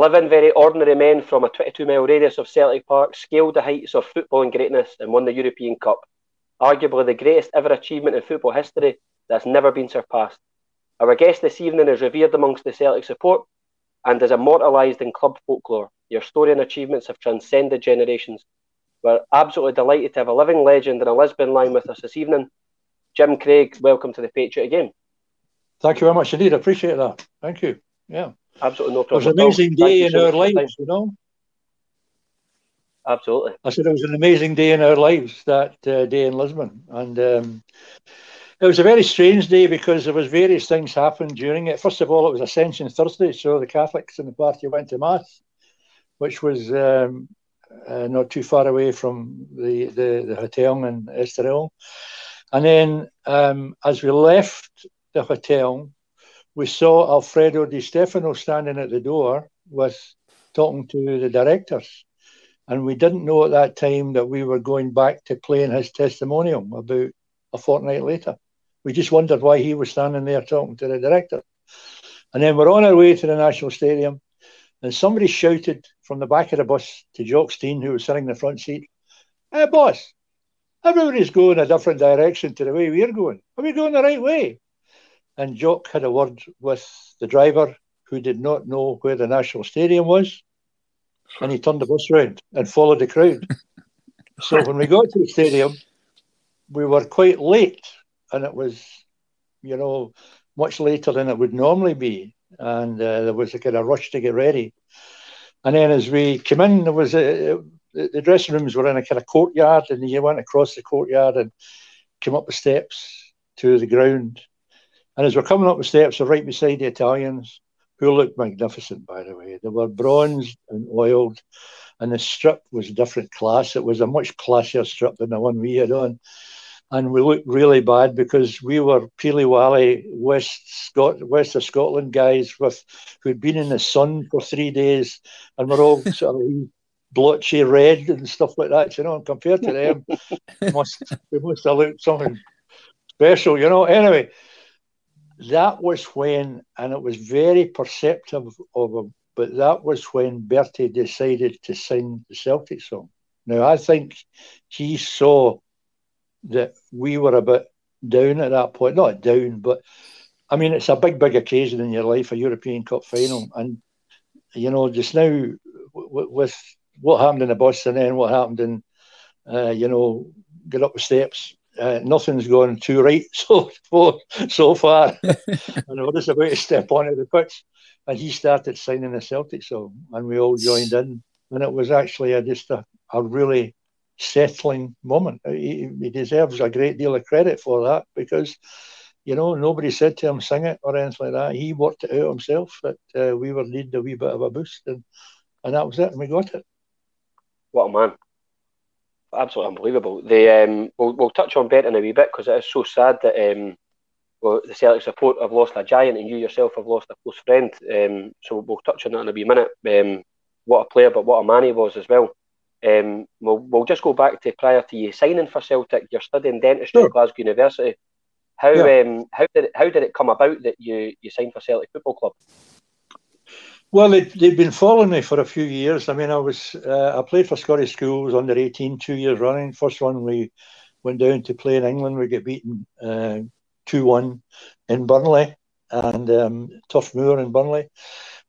11 very ordinary men from a 22 mile radius of Celtic Park scaled the heights of footballing greatness and won the European Cup, arguably the greatest ever achievement in football history that's never been surpassed. Our guest this evening is revered amongst the Celtic support and is immortalised in club folklore. Your story and achievements have transcended generations. We're absolutely delighted to have a living legend in a Lisbon Lion with us this evening. Jim Craig, welcome to the Patriot Game. Thank you very much indeed. I appreciate that. Thank you. Yeah. Absolutely no problem. It was an amazing day in our lives, you know. Absolutely. I said it was an amazing day in our lives that uh, day in Lisbon, and um, it was a very strange day because there was various things happened during it. First of all, it was Ascension Thursday, so the Catholics in the party went to mass, which was um, uh, not too far away from the the, the hotel in Estoril. And then, um, as we left the hotel, we saw Alfredo Di Stefano standing at the door with talking to the directors. And we didn't know at that time that we were going back to playing his testimonial about a fortnight later. We just wondered why he was standing there talking to the director. And then we're on our way to the National Stadium, and somebody shouted from the back of the bus to Jock Stein, who was sitting in the front seat, Hey, boss, everybody's going a different direction to the way we're going. Are we going the right way? And Jock had a word with the driver who did not know where the National Stadium was. And he turned the bus round and followed the crowd. so when we got to the stadium, we were quite late and it was, you know, much later than it would normally be. And uh, there was a kind of rush to get ready. And then as we came in, there was a, the dressing rooms were in a kind of courtyard, and you went across the courtyard and came up the steps to the ground. And as we're coming up the steps, we're right beside the Italians, who looked magnificent, by the way. They were bronzed and oiled, and the strip was a different class. It was a much classier strip than the one we had on. And we looked really bad because we were Peely Wally West Scot West of Scotland guys with who'd been in the sun for three days and we're all sort of blotchy red and stuff like that, you know, and compared to them, must we must have looked something special, you know. Anyway, that was when, and it was very perceptive of him, but that was when Bertie decided to sing the Celtic song. Now, I think he saw that we were a bit down at that point. Not down, but I mean, it's a big, big occasion in your life, a European Cup final. And, you know, just now w- with what happened in the bus and what happened in, uh, you know, get up the steps uh, nothing's gone too right so so far. and we're just about to step onto the pitch, and he started signing the Celtic song, and we all joined in, and it was actually a, just a, a really settling moment. He, he, deserves a great deal of credit for that because. You know, nobody said to him sing it or anything like that. He worked it out himself that uh, we were needing a wee bit of a boost, and and that was it, and we got it. What a man! Absolutely unbelievable. They um, we'll, we'll touch on Bet in a wee bit because it is so sad that um, well, the Celtic support have lost a giant and you yourself have lost a close friend. Um, so we'll touch on that in a wee minute. Um, what a player, but what a man he was as well. Um, we'll, we'll just go back to prior to you signing for Celtic. You're studying dentistry sure. at Glasgow University. How yeah. um, how did it, how did it come about that you, you signed for Celtic Football Club? Well, they'd, they'd been following me for a few years. I mean, I was uh, I played for Scottish schools under 18 two years running. First one we went down to play in England. We get beaten uh, two uh, one in Burnley and um, Turf Moor in Burnley.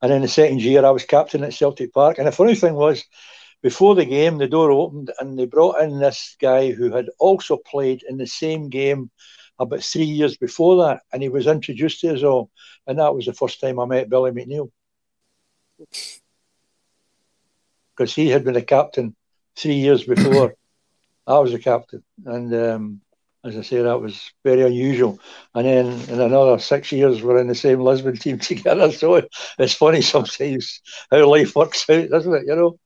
And then the second year, I was captain at Celtic Park. And the funny thing was, before the game, the door opened and they brought in this guy who had also played in the same game about three years before that. And he was introduced to us all. And that was the first time I met Billy McNeill because he had been a captain three years before I was a captain, and um, as I say, that was very unusual. And then in another six years, we're in the same Lisbon team together. So it's funny sometimes how life works out, doesn't it? You know.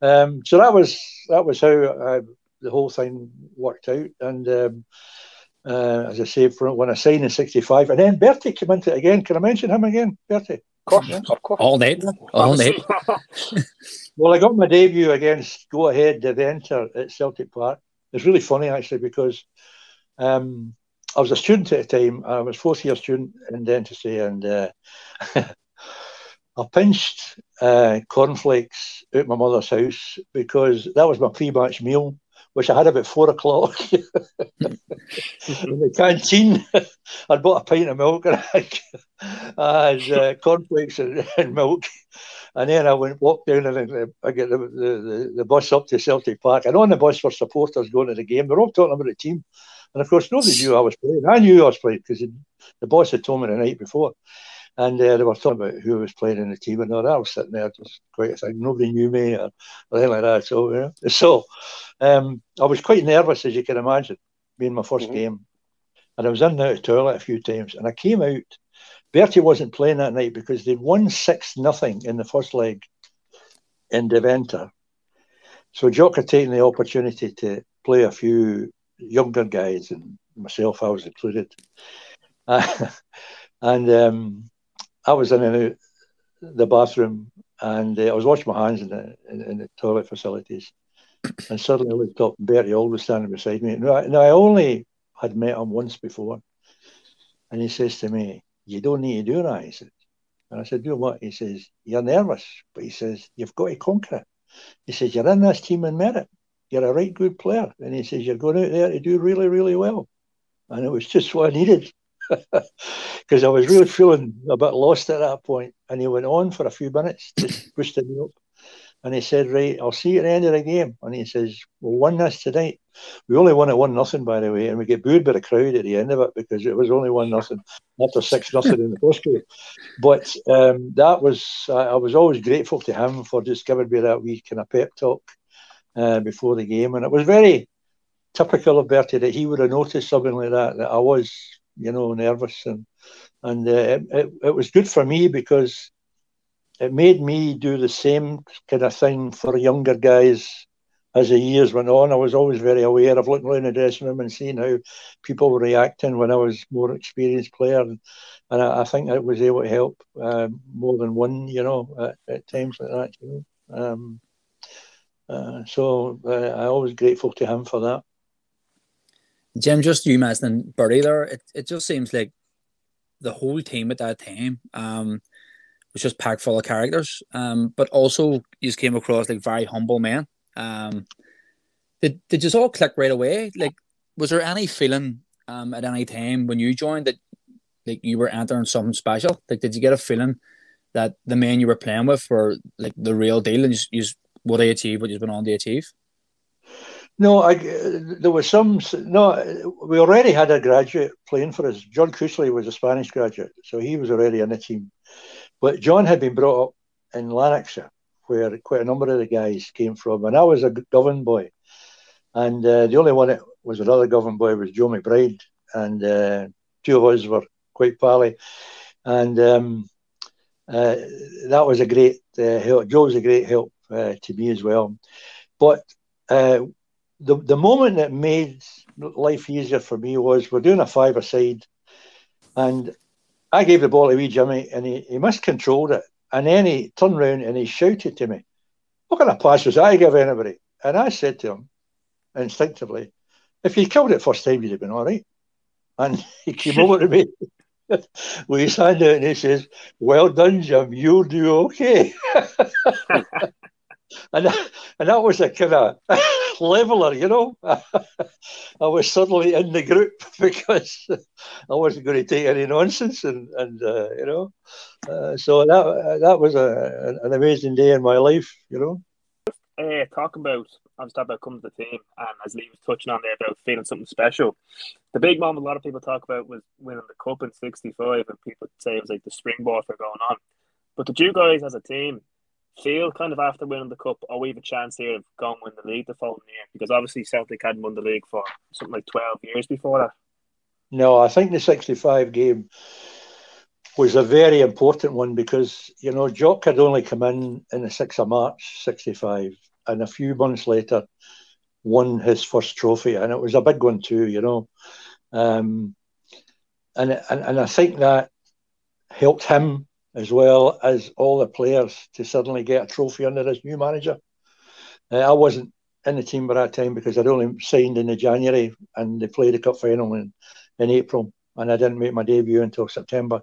Um, so that was that was how uh, the whole thing worked out, and. Um, uh, as I say, when I signed in '65, and then Bertie came into it again. Can I mention him again, Bertie? Of course, of course. All night. All night. well, I got my debut against Go Ahead Deventer at Celtic Park. It's really funny actually because um, I was a student at the time. I was fourth year student in dentistry, and uh, I pinched uh, cornflakes out my mother's house because that was my pre-match meal, which I had about four o'clock in the canteen. I'd bought a pint of milk and I had uh, cornflakes and, and, milk. And then I went walked down and I get the, the, the, bus up to Celtic Park. And on the bus were supporters going to the game. They're all talking about the team. And of course, nobody knew I was playing. I knew I was playing because the boss had told me the night before. And uh, they were talking about who was playing in the team, and all that. I was sitting there just quite a thing. Nobody knew me or anything like that. So, you know. so um, I was quite nervous, as you can imagine, being my 1st mm-hmm. game. And I was in and out of the toilet a few times. And I came out. Bertie wasn't playing that night because they'd won 6 nothing in the first leg in Deventer. So Jock had taken the opportunity to play a few younger guys, and myself, I was included. Uh, and um, I was in a, the bathroom and uh, I was washing my hands in the, in, in, the toilet facilities. And suddenly I looked up and Bertie Auld was standing beside me. Now, now, I only had met him once before. And he says to me, You don't need to do that. He said. And I said, Do what? He says, You're nervous. But he says, You've got to conquer it. He says, You're in this team in merit. You're a right good player. And he says, You're going out there to do really, really well. And it was just what I needed because I was really feeling a bit lost at that point. And he went on for a few minutes, just boosted me up. And he said, Right, I'll see you at the end of the game. And he says, We'll win this tonight. We only won it one nothing, by the way, and we get booed by the crowd at the end of it because it was only one nothing after six nothing in the first game. But um, that was I, I, was always grateful to him for just giving me that wee kind of pep talk uh, before the game, and it was very typical of Bertie that he would have noticed something like that that I was you know, nervous, and and uh, it, it was good for me because it made me do the same kind of thing for younger guys as the years went on. I was always very aware of looking around the dressing room and seeing how people were reacting when I was more experienced player, and, I, I, think I was able to help uh, more than one, you know, at, at times like that. You know, um, uh, so uh, I'm always grateful to him for that. Jim, just you mentioning Bertie there, it, it just seems like the whole team at that time um, was just packed full of characters, um, but also you just came across like very humble men. Um, did, did you all click right away? Like, was there any feeling um, at any time when you joined that like you were entering something special? Like, did you get a feeling that the men you were playing with were like the real deal and you, you what they achieve what you've been on to achieve? No, I, there was some. No, we already had a graduate playing for us. John Cusley was a Spanish graduate, so he was already in the team. But John had been brought up in Lanarkshire, where quite a number of the guys came from, and I was a Govan boy. And uh, the only one that was another Govan boy was Joe McBride, and uh, two of us were quite pally. And um, uh, that was a great uh, help. Joe was a great help uh, to me as well. But uh, the the moment that made life easier for me was we're doing a five side, and I gave the ball to wee Jimmy, and he, he miscontrolled it, and then he turned around and he shouted to me, "What kind of pass was I give anybody?" And I said to him, instinctively, "If you killed it first time, you'd have been all right." And he came over to me with his hand out and he says, "Well done, Jim. You'll do okay." and and that was a kind of leveler, you know. I was suddenly in the group because I wasn't going to take any nonsense, and and uh, you know, uh, so that that was a, an amazing day in my life, you know. Uh, talk about I was talking about coming to the team, and as Lee was touching on there about feeling something special. The big moment a lot of people talk about was winning the cup in '65, and people say it was like the springboard for going on. But did you guys as a team feel kind of after winning the cup, oh, we have a chance here of going win the league the following year? Because obviously Celtic hadn't won the league for something like 12 years before that. No, I think the 65 game was a very important one because, you know, Jock had only come in in the 6th of March 65 and a few months later won his first trophy and it was a big one too, you know. Um, and, and, and I think that helped him as well as all the players to suddenly get a trophy under this new manager. Uh, I wasn't in the team by that time because I'd only signed in the January and they played the cup final in, in April and I didn't make my debut until September.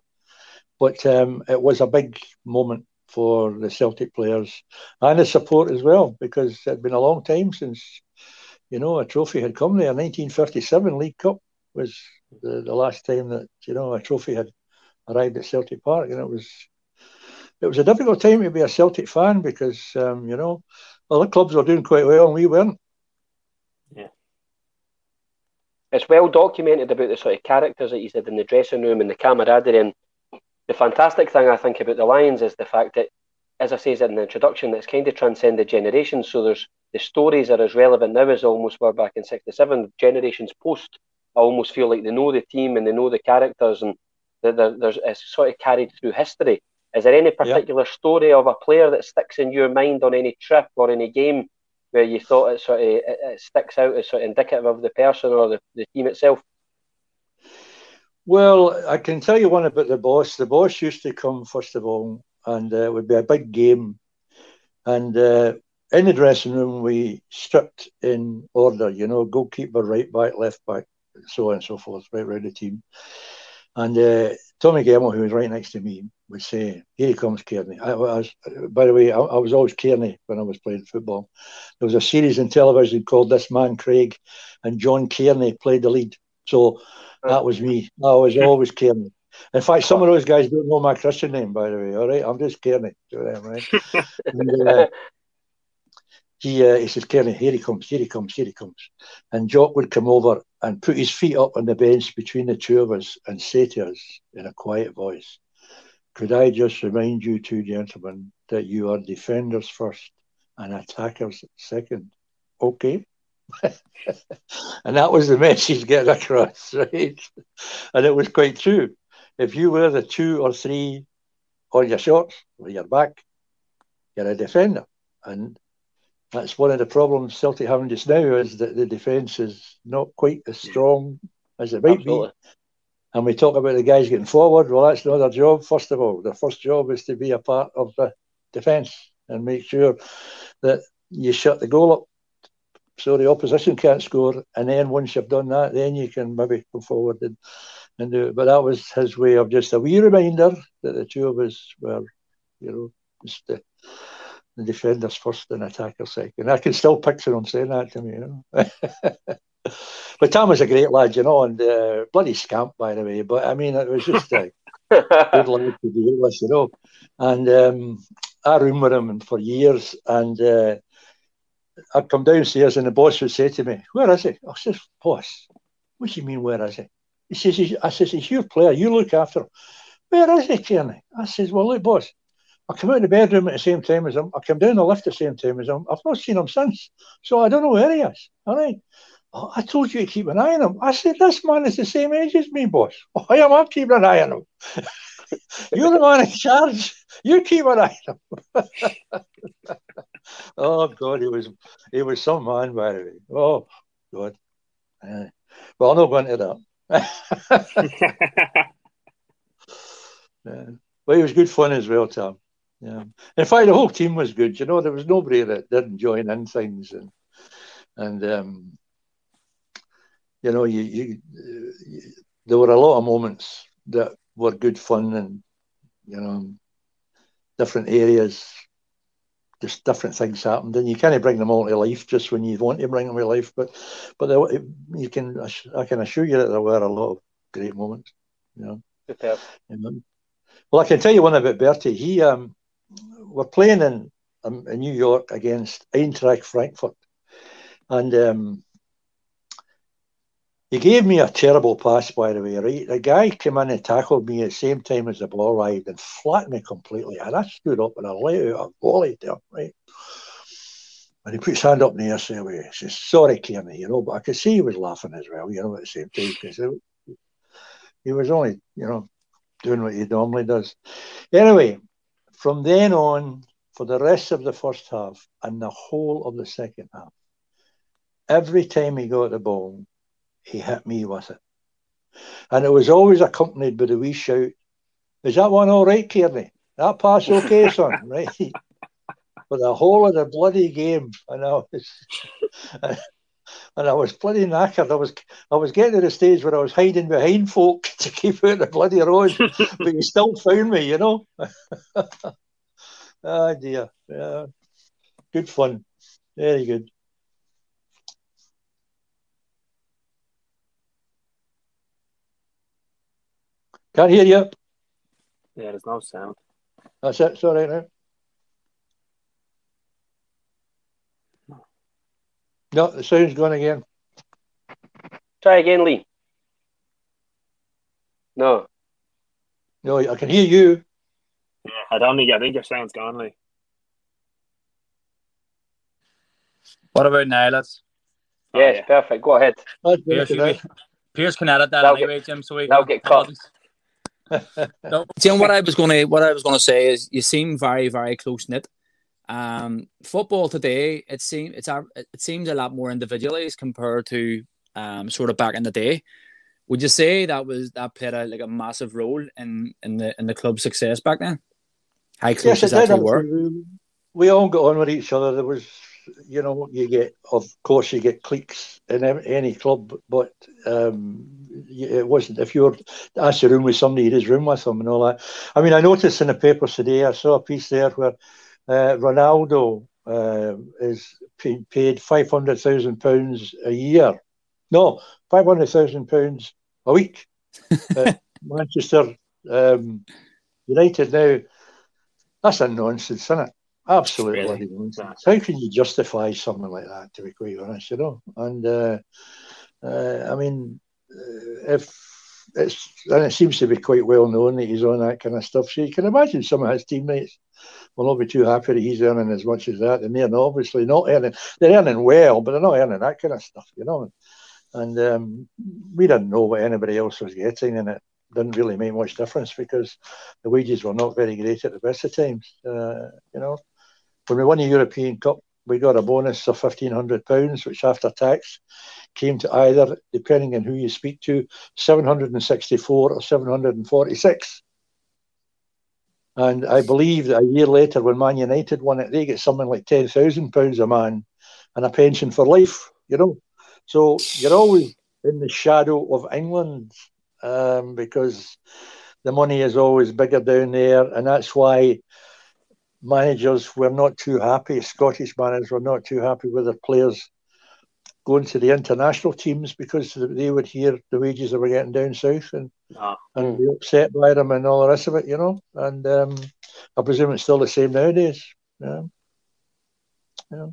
But um, it was a big moment for the Celtic players and the support as well, because it had been a long time since, you know, a trophy had come there. 1957 League Cup was the, the last time that, you know, a trophy had arrived at Celtic Park. And it was it was a difficult time to be a Celtic fan because, um, you know, other clubs were doing quite well and we weren't. Yeah. It's well documented about the sort of characters that you said in the dressing room and the camaraderie. And the fantastic thing I think about the Lions is the fact that, as I said in the introduction, it's kind of transcended generations. So there's the stories are as relevant now as almost were back in '67. Generations post, I almost feel like they know the team and they know the characters, and there's it's sort of carried through history. Is there any particular yeah. story of a player that sticks in your mind on any trip or any game where you thought it sort of it, it sticks out as sort of indicative of the person or the, the team itself? Well, I can tell you one about the boss. The boss used to come first of all, and uh, it would be a big game, and uh, in the dressing room we stripped in order. You know, goalkeeper, right back, left back, so on and so forth, right around the team. And uh, Tommy Gemmell, who was right next to me, would say, "Here he comes, Cairney." I, I was, by the way, I, I, was always Cairney when I was playing football. There was a series in television called "This Man Craig," and John Cairney played the lead. So that was me. I was always Cairney. In fact, some of those guys don't know my Christian name, by the way. All right, I'm just Cairney to them, right? and, uh, he uh, he says, Cairney, here he comes, here he comes, here he comes. And Jock would come over and put his feet up on the bench between the two of us and say to us in a quiet voice, Could I just remind you two gentlemen that you are defenders first and attackers second? Okay. and that was the message getting across, right? And it was quite true. If you were the two or three on your shorts or your back, you're a defender. And that's one of the problems Celtic having just now is that the defence is not quite as strong as it might Absolutely. be. And we talk about the guys getting forward. Well, that's not their job. First of all, their first job is to be a part of the defence and make sure that you shut the goal up so the opposition can't score. And then once you've done that, then you can maybe come forward and, and do it. But that was his way of just a wee reminder that the two of us were, you know, just the, the defenders first and attackers second. I can still picture him saying that to me, you know. but Tom was a great lad, you know, and uh, bloody scamp, by the way. But I mean, it was just a good lad to deal with, you know. And um, I roomed with him for years, and uh, I'd come downstairs, and the boss would say to me, "Where is he?" I says, "Boss, what do you mean, where is he?" He says, "I says he's your player. You look after him." Where is he, Cairney? I says, "Well, look, boss." I come out of the bedroom at the same time as him. I come down the lift at the same time as him. I've not seen him since. So I don't know where he is. All right. Oh, I told you to keep an eye on him. I said, This man is the same age as me, boss. Why am I keeping an eye on him? You're the man in charge. You keep an eye on him. oh God, he was he was some man, by the way. Oh God. Uh, well, I'm not going to that. yeah. But he was good fun as well, Tom. Yeah. In fact, the whole team was good. You know, there was nobody that didn't join in things, and and um, you know, you, you, you, there were a lot of moments that were good fun, and you know, different areas, just different things happened, and you can't bring them all to life just when you want to bring them to life. But but there, you can, I can assure you that there were a lot of great moments. You know. Yeah. Well, I can tell you one about Bertie. He um, we're playing in, um, in New York against Eintracht Frankfurt, and um, he gave me a terrible pass, by the way. Right, the guy came in and tackled me at the same time as the ball arrived and flattened me completely, and I stood up and I let out a volley there, right. And he put his hand up in the air, say, he says, "Sorry, Cairney," you know, but I could see he was laughing as well, you know, at the same time because he was only, you know, doing what he normally does. Anyway, from then on, for the rest of the first half and the whole of the second half, every time he got the ball, he hit me with it. And it was always accompanied by the wee shout, Is that one all right, Cairney? That pass okay, son? right? For the whole of the bloody game. And I was and I was bloody knackered. I was I was getting to the stage where I was hiding behind folk to keep out the bloody road, but he still found me, you know. oh dear. Yeah. Good fun. Very good. Can't hear you. Yeah, there's no sound. That's it. Sorry now. No, the sound's gone again. Try again, Lee. No. No, I can hear you. Yeah, I don't think I think your sound's gone, Lee. What about now, lads? Oh, Yes, yeah. perfect. Go ahead. Pierce, better. Pierce can edit that That'll anyway, Jim. So we that'll get cut. no, Jim, what I was gonna what I was gonna say is you seem very very close knit. Um, football today it seems it's a, it seems a lot more individualized compared to um sort of back in the day. Would you say that was that played a like a massive role in in the in the club's success back then? How close Yes, it is did. actually were? We all got on with each other. There was, you know, you get, of course, you get cliques in any club, but um, it wasn't. If you were asked to room with somebody, you just room with them and all that. I mean, I noticed in the papers today, I saw a piece there where uh, Ronaldo uh, is pa- paid five hundred thousand pounds a year. No, five hundred thousand pounds a week. Manchester um, United now. That's a nonsense, isn't it? Absolutely Really? nonsense. How can you justify something like that? To be quite honest, you know. And uh, uh, I mean, uh, if it's and it seems to be quite well known that he's on that kind of stuff, so you can imagine some of his teammates will not be too happy that he's earning as much as that, and they're obviously not earning. They're earning well, but they're not earning that kind of stuff, you know. And um, we didn't know what anybody else was getting, and it didn't really make much difference because the wages were not very great at the best of times. Uh, you know, when we won the European Cup, we got a bonus of fifteen hundred pounds, which after tax came to either, depending on who you speak to, seven hundred and sixty-four or seven hundred and forty-six. And I believe that a year later, when Man United won it, they get something like ten thousand pounds a man and a pension for life. You know, so you're always in the shadow of England um, because the money is always bigger down there, and that's why managers were not too happy. Scottish managers were not too happy with their players going to the international teams because they would hear the wages they were getting down south and No. and be upset by them and all the rest of it, you know. And um, I presume it's still the same nowadays. Yeah. Yeah.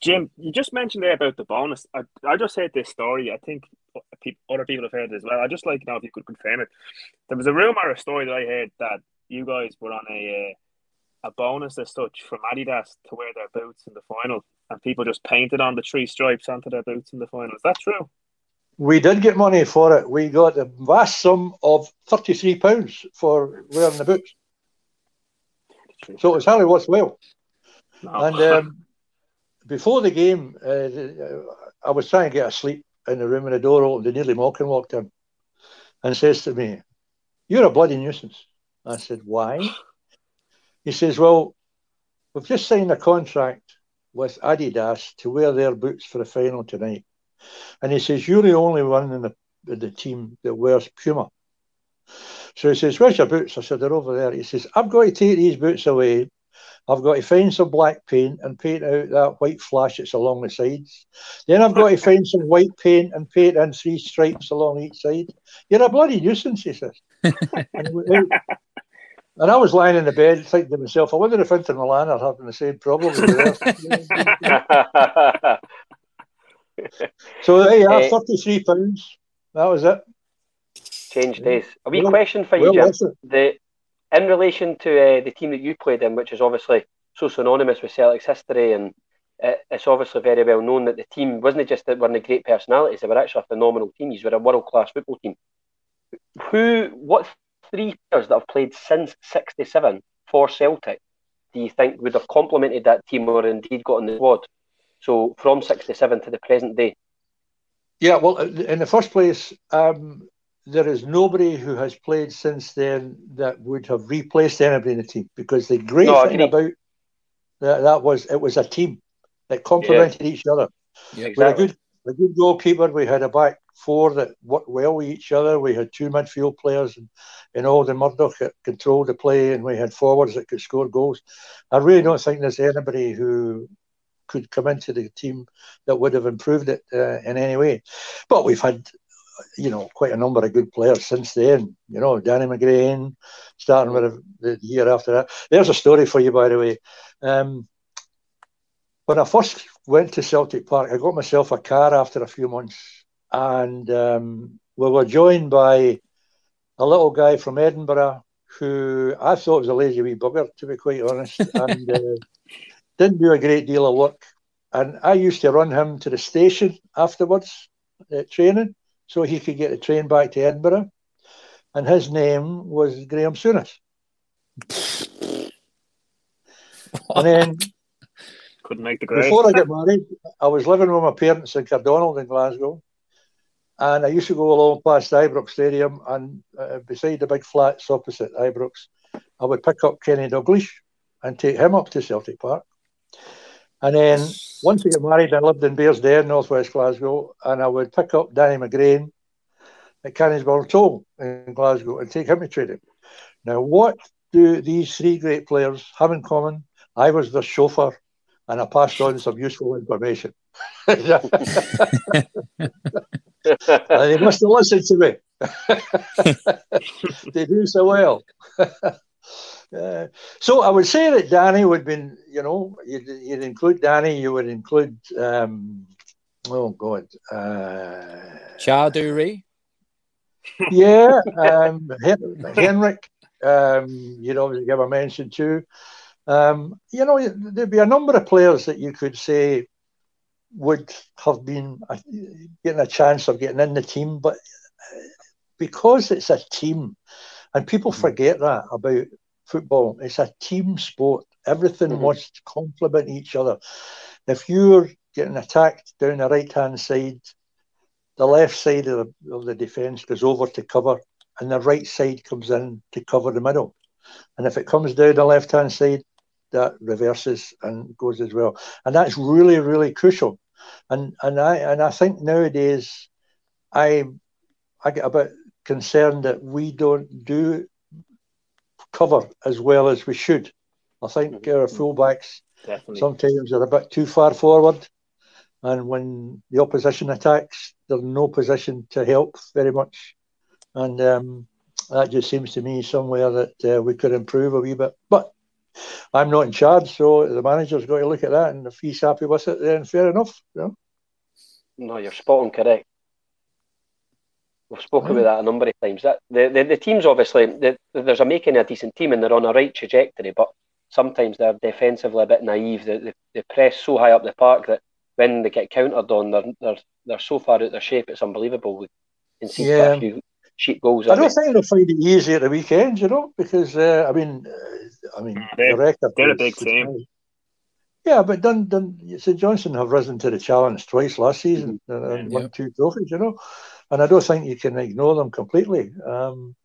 Jim, you just mentioned there about the bonus. I, I just heard this story. I think peop other people have heard it as well. I just like to know if you could confirm it. There was a rumor, a story that I heard that you guys were on a uh, a bonus as such from Adidas to wear their boots in the final, and people just painted on the three stripes onto their boots in the final. Is that true? We did get money for it. We got a vast sum of thirty-three pounds for wearing the boots. So it was hardly worthwhile. No. And um, before the game, uh, I was trying to get asleep in the room and the door opened and Neilly Mochan walked in and says to me, You're a bloody nuisance. I said, Why? He says, Well, we've just signed a contract with Adidas to wear their boots for the final tonight. And he says, You're the only one in the, in the team that wears Puma. So he says, Where's your boots? I said, They're over there. He says, I've got to take these boots away. I've got to find some black paint and paint out that white flash that's along the sides. Then I've got to find some white paint and paint in three stripes along each side. You're a bloody nuisance, he says. and, and I was lying in the bed thinking to myself, I wonder if Inter Milan are having the same problem. so there you are, Eh. thirty-three pounds. That was it. Change days. A wee Well- question for you, Well, Jim. The in relation to uh, the team that you played in, which is obviously so synonymous with Celtic's history, and uh, it's obviously very well known that the team wasn't just that weren't the great personalities; they were actually a phenomenal team. You were a world class football team. Who, what three players that have played since '67 for Celtic do you think would have complemented that team, or indeed got in the squad? So from '67 to the present day. Yeah, well, in the first place, um, there is nobody who has played since then that would have replaced anybody in the team because the great No, thing about that, that was it was a team that complemented each other. Yeah, We had a good, a good goalkeeper. We had a back four that worked well with each other. We had two midfield players and in Auld and Murdoch that controlled the play, and we had forwards that could score goals. I really don't think there's anybody who could come into the team that would have improved it uh, in any way. But we've had, you know, quite a number of good players since then. You know, Danny McGrain, starting with the year after that. There's a story for you, by the way. Um, when I first went to Celtic Park, I got myself a car after a few months, and um, we were joined by a little guy from Edinburgh who I thought was a lazy wee bugger, to be quite honest, and uh, didn't do a great deal of work. And I used to run him to the station afterwards, at uh, training, so he could get the train back to Edinburgh. And his name was Graham Souness. and then couldn't make the grade. Before I got married, I was living with my parents in Cardonald in Glasgow. And I used to go along past Ibrox Stadium and uh, beside the big flats opposite Ibrox, I would pick up Kenny Dalglish and take him up to Celtic Park. And then once I got married, I lived in Bearsden, northwest Glasgow, and I would pick up Danny McGrain at Canniesburn Toll in Glasgow and take him to training. Now, what do these three great players have in common? I was their chauffeur and I passed on some useful information. they must have listened to me. they do so well. Uh, so I would say that Danny would be, you know, you'd, you'd include Danny, you would include, um, oh God, uh, Chowdhury. Yeah, um, Henrik, um, you'd obviously give a mention too. Um, you know, there'd be a number of players that you could say would have been uh, getting a chance of getting in the team, but because it's a team, and people mm-hmm. forget that about football, it's a team sport. Everything mm-hmm. must complement each other. If you're getting attacked down the right hand side, the left side of the, of the defence goes over to cover, and the right side comes in to cover the middle. And if it comes down the left hand side, that reverses and goes as well. And that's really, really crucial. And and I and I think nowadays I I get a bit concerned that we don't do cover as well as we should. I think mm-hmm. our fullbacks Definitely. sometimes are a bit too far forward. And when the opposition attacks, they're in no position to help very much. And um, that just seems to me somewhere that uh, we could improve a wee bit. But I'm not in charge, so the manager's got to look at that, and if he's happy with it, then fair enough. You know? No, you're spot on correct. We've spoken about that a number of times. That the, the, the teams obviously the, there's a making a decent team and they're on a right trajectory, but sometimes they're defensively a bit naive. They, they, they press so high up the park that when they get countered on, they're they're, they're so far out of their shape. It's unbelievable. We can see yeah. a few cheap goals. I don't think they'll find it easy at the weekend, you know, because uh, I mean, uh, I mean, they're, the record they're a big team. Yeah, but Dun, Dun, St Johnstone have risen to the challenge twice last season mm-hmm. and, and yeah. won two trophies, you know, and I don't think you can ignore them completely. Um,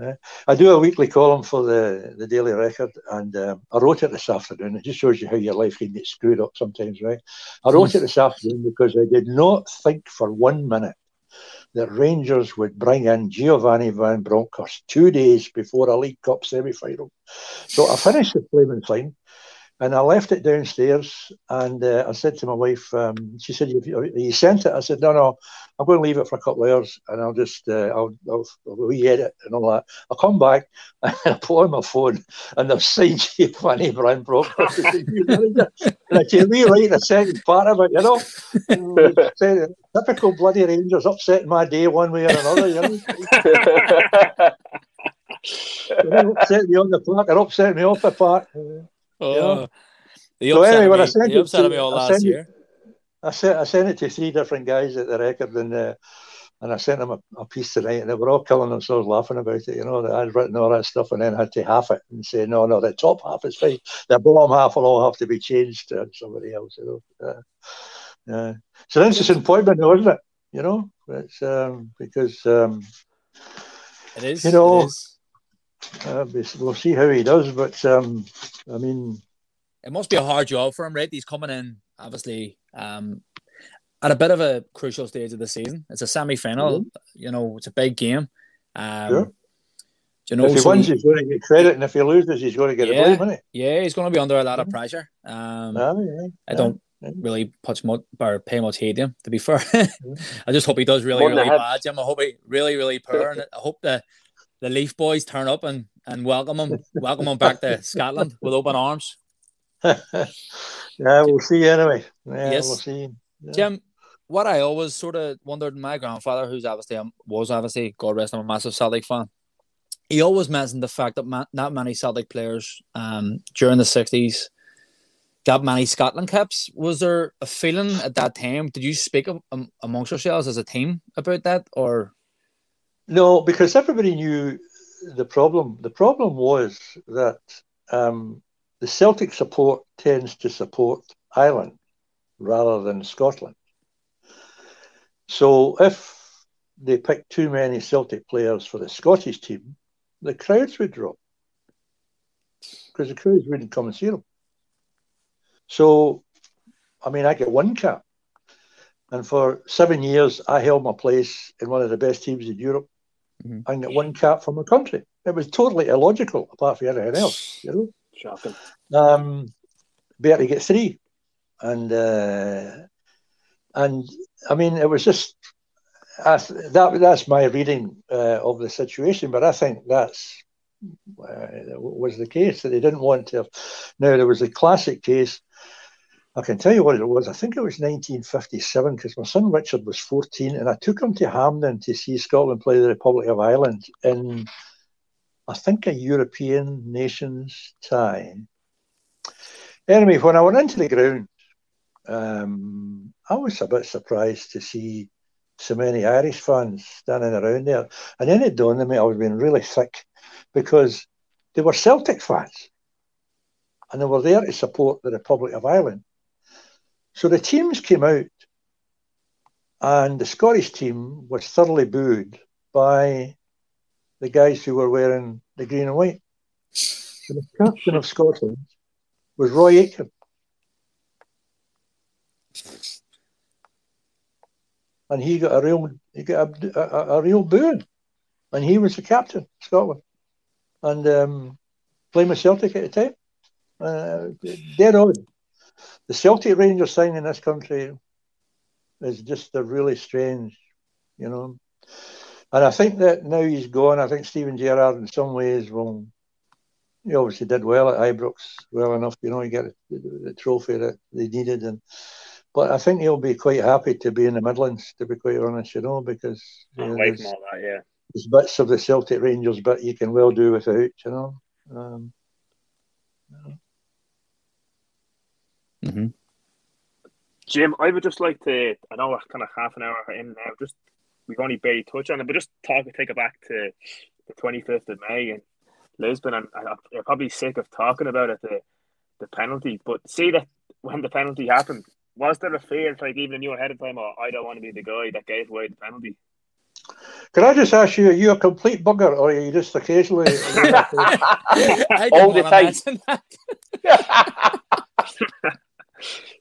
uh, I do a weekly column for the, the Daily Record, and um, I wrote it this afternoon. It just shows you how your life can get screwed up sometimes, right? I wrote it this afternoon because I did not think for one minute that Rangers would bring in Giovanni Van Bronckhorst two days before a League Cup semi final. So I finished the flaming fine and I left it downstairs and uh, I said to my wife, um, she said, you, you sent it? I said, no, no, I'm going to leave it for a couple of hours and I'll just, uh, I'll, I'll, I'll re-edit and all that. I'll come back and I'll put on my phone and they've signed Giovanni Van Bronckhorst. and I can rewrite the second part of it, you know. Typical bloody Rangers upsetting my day one way or another, you know. upset me on the park or upset me off the park. Oh, yeah. so anyway, when I sent it, to, me all I last year. It, I sent I sent it to three different guys at the record, and uh, and I sent them a, a, piece tonight, and they were all killing themselves laughing about it. You know, I'd written all that stuff, and then had to half it and say, no, no, the top half is fine. The bottom half will all have to be changed to somebody else. You know, uh, uh, it's an interesting appointment, though, isn't it? You know, it's um, because um, it is. You know. Uh, we'll see how he does, but um, I mean, it must be a hard job for him, right? He's coming in, obviously, um, at a bit of a crucial stage of the season. It's a semi-final. Mm-hmm. You know, it's a big game. Um, sure. You know, if he so wins, he, he's going to get credit, and if he loses, he's going to get yeah, a blame, Yeah, he's going to be under a lot of pressure. Um, oh, yeah, I don't yeah. really much, much or pay much heed to him. To be fair, I just hope he does really, really bad, Jim. I hope he really, really poor, and I hope the the Leaf boys turn up and, and welcome him, welcome him back to Scotland with open arms. yeah, we'll see anyway. Yeah, yes. we'll see. Yeah. Jim, what I always sort of wondered, my grandfather, who's obviously um, was obviously God rest him, a massive Celtic fan, he always mentioned the fact that ma- not many Celtic players um, during the sixties got many Scotland caps. Was there a feeling at that time? Did you speak um, amongst yourselves as a team about that, or no? Because everybody knew the problem. The problem was that um, the Celtic support tends to support Ireland rather than Scotland. So if they pick too many Celtic players for the Scottish team, the crowds would drop because the crowds wouldn't come and see them. So, I mean, I get one cap. And for seven years, I held my place in one of the best teams in Europe mm-hmm. and get one cap from a country. It was totally illogical, apart from anything else, you know. Shocking. Um, Bertie gets three. And, uh, and I mean, it was just that that's my reading uh, of the situation, but I think that's uh, was the case that they didn't want to. Have. Now there was a classic case. I can tell you what it was. I think it was 1957 because my son Richard was 14, and I took him to Hampden to see Scotland play the Republic of Ireland in, I think, a European nations tie. Anyway, when I went into the ground, um, I was a bit surprised to see so many Irish fans standing around there. And then it dawned on me I was being really thick because they were Celtic fans and they were there to support the Republic of Ireland. So the teams came out and the Scottish team was thoroughly booed by the guys who were wearing the green and white. the captain of Scotland was Roy Aitken and he got a real he got a, a, a real boon, and he was the captain of Scotland, and um, playing with Celtic at the time. Uh, dead on. The Celtic Rangers thing in this country is just a really strange, you know. And I think that now he's gone. I think Steven Gerrard, in some ways, will. He obviously did well at Ibrox, well enough, you know, he got the, the trophy that they needed, and but I think he'll be quite happy to be in the Midlands, to be quite honest, you know, because you know, there's, that, yeah. there's bits of the Celtic Rangers but you can well do without, you know. Um, mm-hmm. Jim, I would just like to, I know we're kind of half an hour in now, just we've only barely touched on it, but just talk, take it back to the 25th of May in Lisbon, and I, I'm probably sick of talking about it, the, the penalty, but see that when the penalty happened, was there a fear, like even knew ahead of time, oh, I don't want to be the guy that gave away the penalty? Can I just ask you, are you a complete bugger or are you just occasionally? All the time.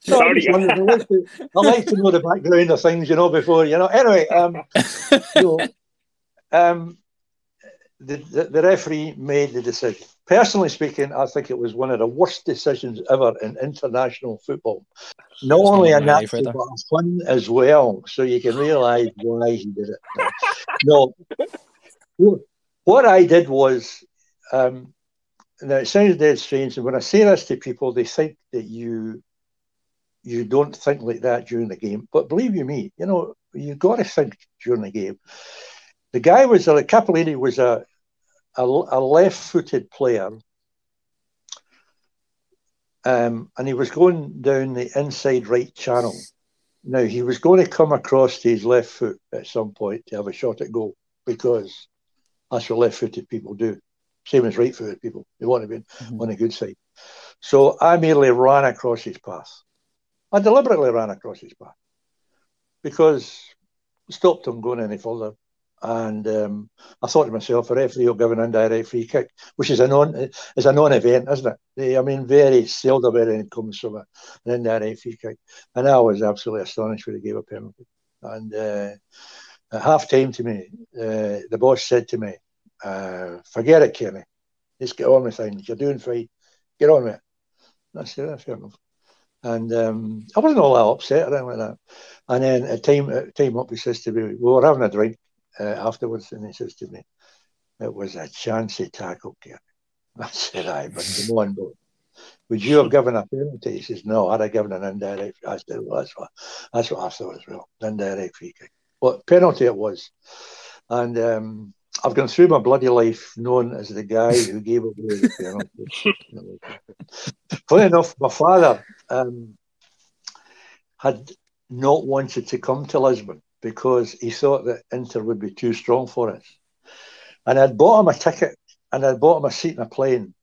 Sorry. I, like to, I like to know the background of things, you know, before, you know. Anyway, um, so, um, the, the, the referee made the decision. Personally speaking, I think it was one of the worst decisions ever in international football. Not only a natural, but fun as well. So you can realise why he did it. no, what I did was, um, now it sounds dead strange, and when I say this to people, they think that you you don't think like that during the game. But believe you me, you know, you've got to think during the game. The guy was a Cappellini was a a, a left-footed player, um, and he was going down the inside right channel. Now he was going to come across to his left foot at some point to have a shot at goal because that's what left-footed people do. Same as right-footed people; they want to be mm-hmm. on the good side. So I merely ran across his path. I deliberately ran across his path because stopped him going any further And um, I thought to myself, a referee will give an indirect free kick, which is a non is a non-event, isn't it? I mean, very seldom it comes from a, an indirect free kick. And I was absolutely astonished when he gave a penalty. And uh, at half time to me, uh, the boss said to me, uh, "Forget it, Kenny. Just get on with things. You're doing fine. Get on with it." And I said, "That's fair enough." And um, I wasn't all that upset or anything like that. And then a time, a time up, he says to me, we were having a drink uh, afterwards, and he says to me, it was a chancy tackle, Gary. I said, aye, but come on, but would you have given a penalty? He says, no, I'd have given an indirect. I said, well, that's what, that's what I thought as well, indirect free kick. Well, penalty it was. And um, I've gone through my bloody life known as the guy who gave away the penalty. Funny enough, my father um, had not wanted to come to Lisbon because he thought that Inter would be too strong for us. And I'd bought him a ticket and I'd bought him a seat in a plane.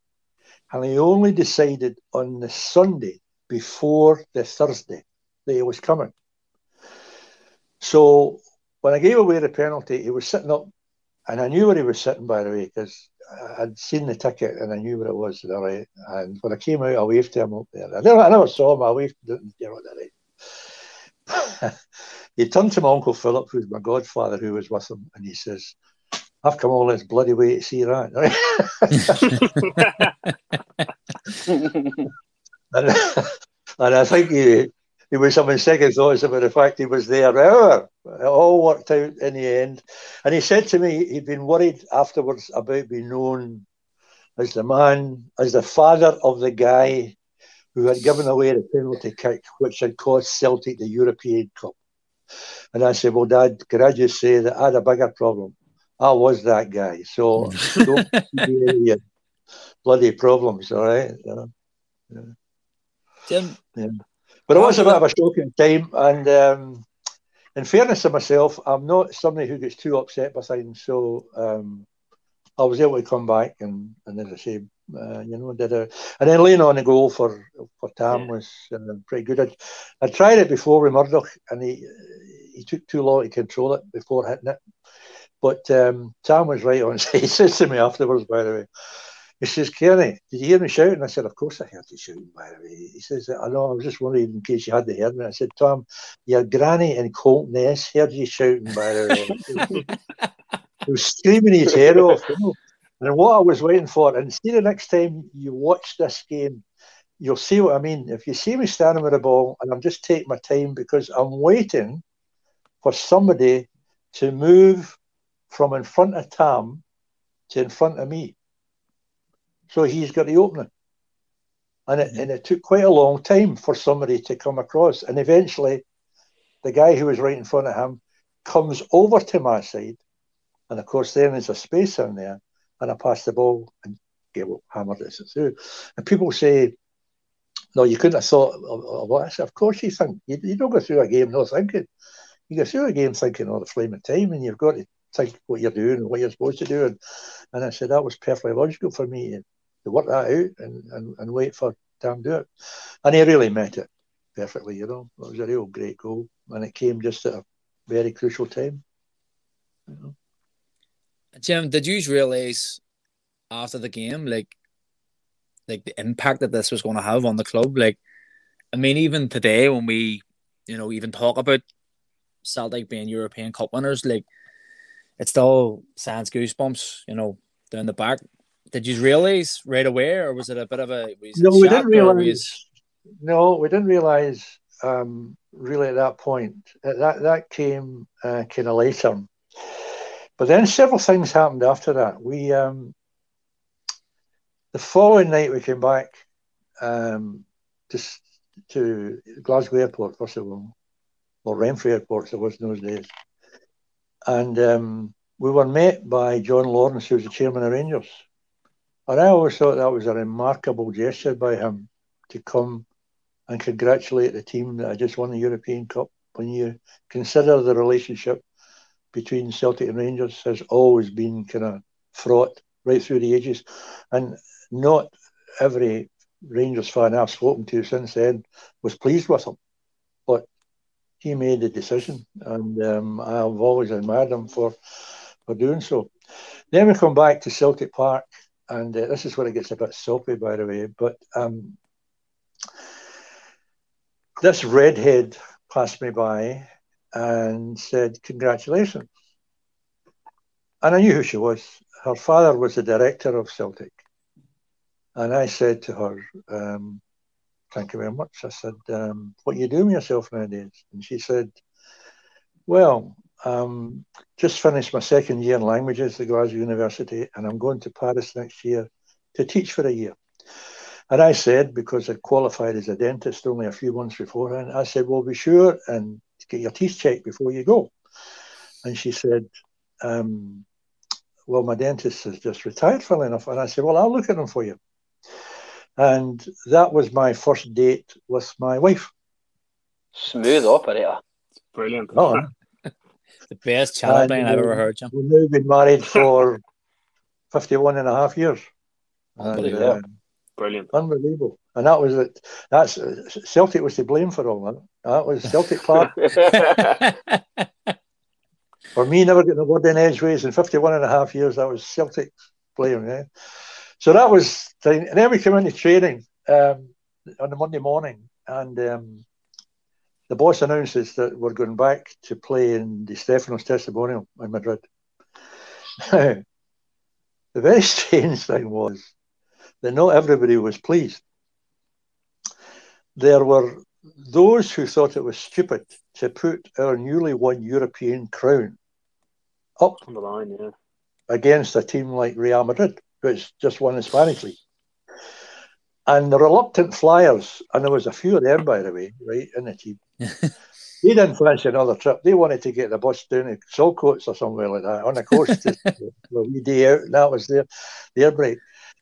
And he only decided on the Sunday before the Thursday that he was coming. So when I gave away the penalty, he was sitting up, and I knew where he was sitting, by the way, because I'd seen the ticket and I knew where it was. Right? And when I came out, I waved to him up there. I never, I never saw him. I waved to him. You know, right? he turned to my uncle Philip, who's my godfather, who was with him, and he says, "I've come all this bloody way to see that." and, and I think he he was having second thoughts about the fact he was there. However, oh, it all worked out in the end. And he said to me he'd been worried afterwards about being known as the man, as the father of the guy who had given away the penalty kick, which had cost Celtic the European Cup. And I said, Well, Dad, could I just say that I had a bigger problem? I was that guy. So don't your bloody problems, all right? Yeah. Jim, yeah. But it was a bit of a shocking time, and um, in fairness to myself, I'm not somebody who gets too upset by things. So um, I was able to come back, and, and as I say, uh, you know, did a and then laying on the goal for for Tam yeah. was uh, pretty good. I, I tried it before with Murdoch, and he he took too long to control it before hitting it. But um, Tam was right on. He says to me afterwards, by the way, he says, Cairney, did you hear me shouting? I said, Of course I heard you shouting, by the way. He says, I know, I was just wondering in case you hadn't heard me. I said, Tom, your granny in Coltness heard you shouting, by the way. he was screaming his head off. You know? And what I was waiting for, and see the next time you watch this game, you'll see what I mean. If you see me standing with the ball, and I'm just taking my time because I'm waiting for somebody to move from in front of Tam to in front of me. So he's got the opening. And it, and it took quite a long time for somebody to come across. And eventually, the guy who was right in front of him comes over to my side. And of course, then there's a space in there. And I pass the ball and get hammered it through. And people say, no, you couldn't have thought of, what I said. Of course, you think. You, you don't go through a game not thinking. You go through a game thinking all oh, the flame of time, and you've got to think what you're doing and what you're supposed to do. And, and I said that was perfectly logical for me to work that out and, and, and wait for Tam do it. And he really met it perfectly, you know. It was a real great goal. And it came just at a very crucial time. You know. Jim, did you realise after the game, like, like the impact that this was going to have on the club? Like, I mean, even today when we, you know, even talk about Celtic being European Cup winners, like, it still sends goosebumps, you know, down the back did you realize right away, or was it a bit of a? No, we didn't realize. No, we didn't realize um, really at that point. That that came uh, kind of later. But then several things happened after that. We um, the following night we came back um, to, to Glasgow Airport first of all, or Renfrew Airport, as it was in those days, and um, we were met by John Lawrence, who was the chairman of Rangers, and I always thought that was a remarkable gesture by him to come and congratulate the team that had just won the European Cup. When you consider the relationship between Celtic and Rangers has always been kind of fraught right through the ages, and not every Rangers fan I've spoken to since then was pleased with him, but he made the decision, and um, I've always admired him for for doing so. Then we come back to Celtic Park, and uh, this is where it gets a bit soppy, by the way. But um, this redhead passed me by and said, Congratulations. And I knew who she was. Her father was the director of Celtic. And I said to her, um, Thank you very much. I said, um, What are you doing yourself nowadays? And she said, Well, um, just finished my second year in languages at Glasgow University, and I'm going to Paris next year to teach for a year. And I said, because I qualified as a dentist only a few months beforehand, I said, well, be sure and get your teeth checked before you go. And she said, um, well, my dentist has just retired, funnily enough. And I said, well, I'll look at them for you. And that was my first date with my wife. Smooth operator. Brilliant. Oh, The best channel And, I've ever heard, Jim. we've now been married for 51 and a half years. And, uh, Brilliant. unbelievable. And that was it. That's Celtic was to blame for all that. That was Celtic Park. For me, never getting the word in edgeways in 51 and a half years, that was Celtic blame. Yeah? So that was, and then we came into training um, on the Monday morning, and um, the boss announces that we're going back to play in the Stefano's Testimonial in Madrid. Now, the very strange thing was that not everybody was pleased. There were those who thought it was stupid to put our newly won European crown up On the line, yeah. against a team like Real Madrid, which just won the Spanish league. And the reluctant Flyers, and there was a few of them, by the way, right, in the team. They didn't fancy another trip. They wanted to get the bus down to Saltcoats or somewhere like that on the coast to, a wee day out. And that was their, their break.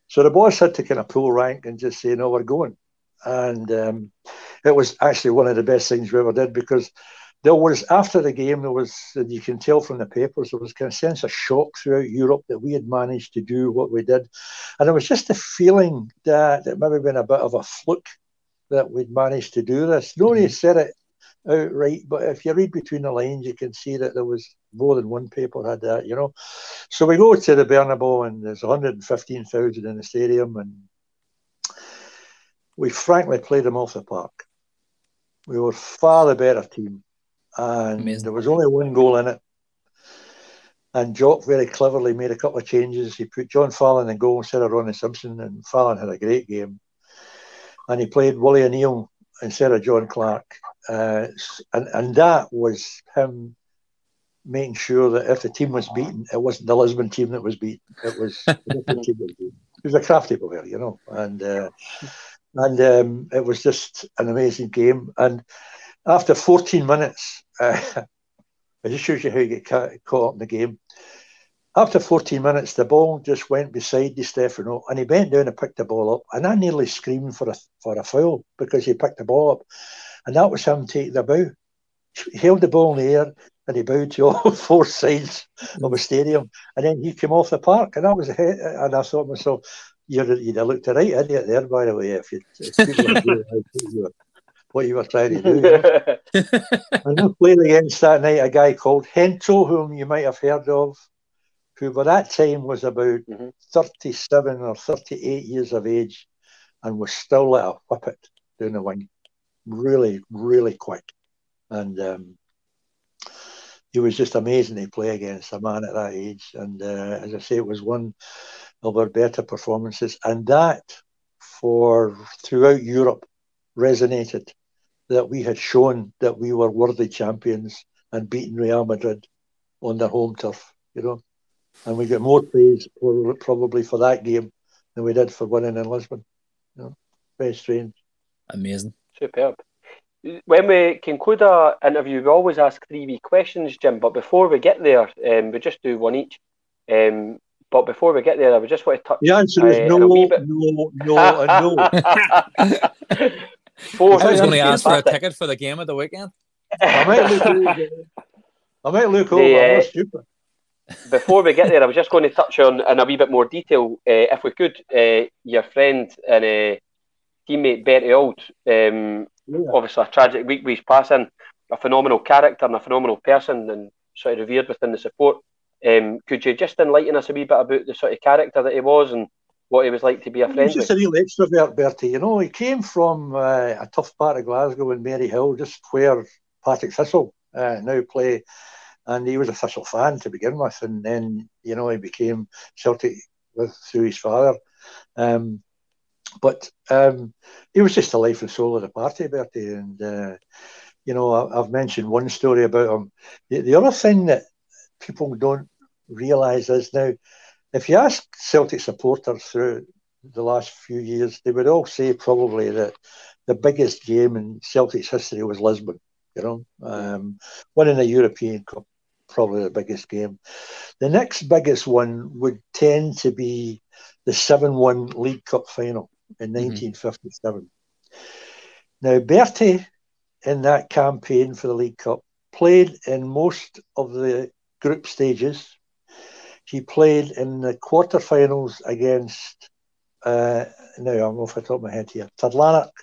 So the boss had to kind of pull rank and just say, no, we're going. And um, it was actually one of the best things we ever did because there was after the game there was and you can tell from the papers there was kind of sense of shock throughout Europe that we had managed to do what we did, and it was just a feeling that it might have been a bit of a fluke that we'd managed to do this. Nobody said it outright, but if you read between the lines, you can see that there was more than one paper had that, you know. So we go to the Bernabeu and there's 115,000 in the stadium, and we frankly played them off the park. We were far the better team, and Amazing. there was only one goal in it. And Jock very cleverly made a couple of changes. He put John Fallon in goal instead of Ronnie Simpson, and Fallon had a great game. And he played Willie O'Neill instead of John Clark, uh, and and that was him making sure that if the team was beaten, it wasn't the Lisbon team that was beaten. It was the team that was beaten. He was a crafty player, you know, and uh, and um, it was just an amazing game. And after 14 minutes, uh, it just shows you how you get ca- caught up in the game. After 14 minutes, the ball just went beside Di Stefano, and he bent down and picked the ball up. And I nearly screamed for a for a foul because he picked the ball up, and that was him taking the bow. He held the ball in the air and he bowed to all four sides of the stadium, and then he came off the park, and that was a hit. And I thought to myself, you're, you'd have looked a right idiot there, by the way, if, you, if people were doing how you were- what you were trying to do. And we played against that night a guy called Gento, whom you might have heard of, who by that time was about Mhm. 37 or 38 years of age and was still like a whippet down the wing. Really, really quick. And um, he was just amazing to play against a man at that age. And uh, as I say, it was one of our better performances. And that, for throughout Europe, resonated that we had shown that we were worthy champions and beaten Real Madrid on their home turf, you know. And we get more praise probably for that game than we did for winning in Lisbon. You know, very strange. Amazing. Superb. When we conclude our interview, we always ask three wee questions, Jim. But before we get there, um, we just do one each. Um, but before we get there, I would just want to touch. The answer is Uh, no, a bit- no, no, and no. Four. I was going to ask for a ticket for the game at the weekend. I might look over. I might look over. The, I'm uh, stupid. Before we get there, I was just going to touch on in a wee bit more detail, uh, if we could, uh, your friend and uh, teammate Bertie Auld. Um, Yeah. obviously, a tragic week his passing, a phenomenal character and a phenomenal person, and sort of revered within the support. Um, could you just enlighten us a wee bit about the sort of character that he was and what he was like to be a friend He was just with? a real extrovert, Bertie. You know, he came from uh, a tough part of Glasgow in Maryhill, just where Partick Thistle uh, now play. And he was a Thistle fan to begin with, and then you know he became Celtic with through his father. Um, but um, he was just the life and soul of the party, Bertie. And uh, you know, I, I've mentioned one story about him. The, the other thing that people don't realise is now, if you ask Celtic supporters through the last few years, they would all say probably that the biggest game in Celtic's history was Lisbon. You know, um, winning the European Cup, probably the biggest game. The next biggest one would tend to be the 7 1 League Cup final in Mhm. 1957. Now, Bertie, in that campaign for the League Cup, played in most of the group stages. He played in the quarterfinals against, uh, now I'm off the top of my head here, Third Lanark.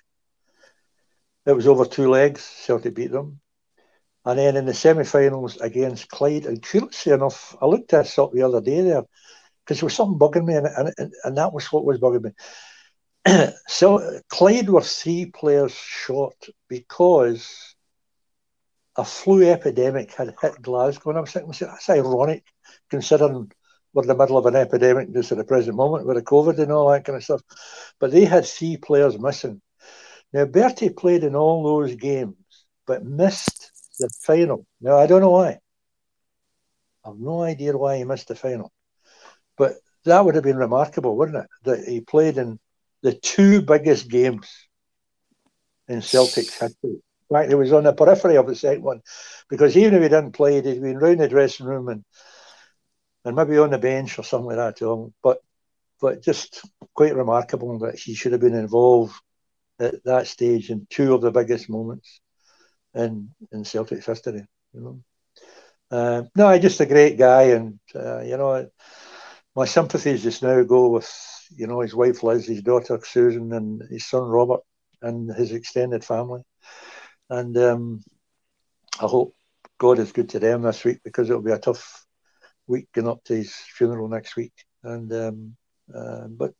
It was over two legs, Celtic beat them. And then in the semi finals against Clyde, and curiously enough, I looked this up the other day there because there was something bugging me, and, and, and that was what was bugging me. so Clyde were three players short because a flu epidemic had hit Glasgow, and I was thinking, that's ironic considering we're in the middle of an epidemic just at the present moment with the COVID and all that kind of stuff. But they had three players missing. Now Bertie played in all those games, but missed the final. Now I don't know why. I've no idea why he missed the final. But that would have been remarkable, wouldn't it? That he played in the two biggest games in Celtic's history. In fact, he was on the periphery of the second one because even if he didn't play, he'd been round the dressing room and and maybe on the bench or something like that. But but just quite remarkable that he should have been involved at that stage in two of the biggest moments in in Celtic's history. You know, uh, no, just a great guy, and uh, you know, my sympathies just now go with you know his wife Liz, his daughter Susan, and his son Robert, and his extended family. And um, I hope God is good to them this week because it'll be a tough week going up to his funeral next week. And um, uh, but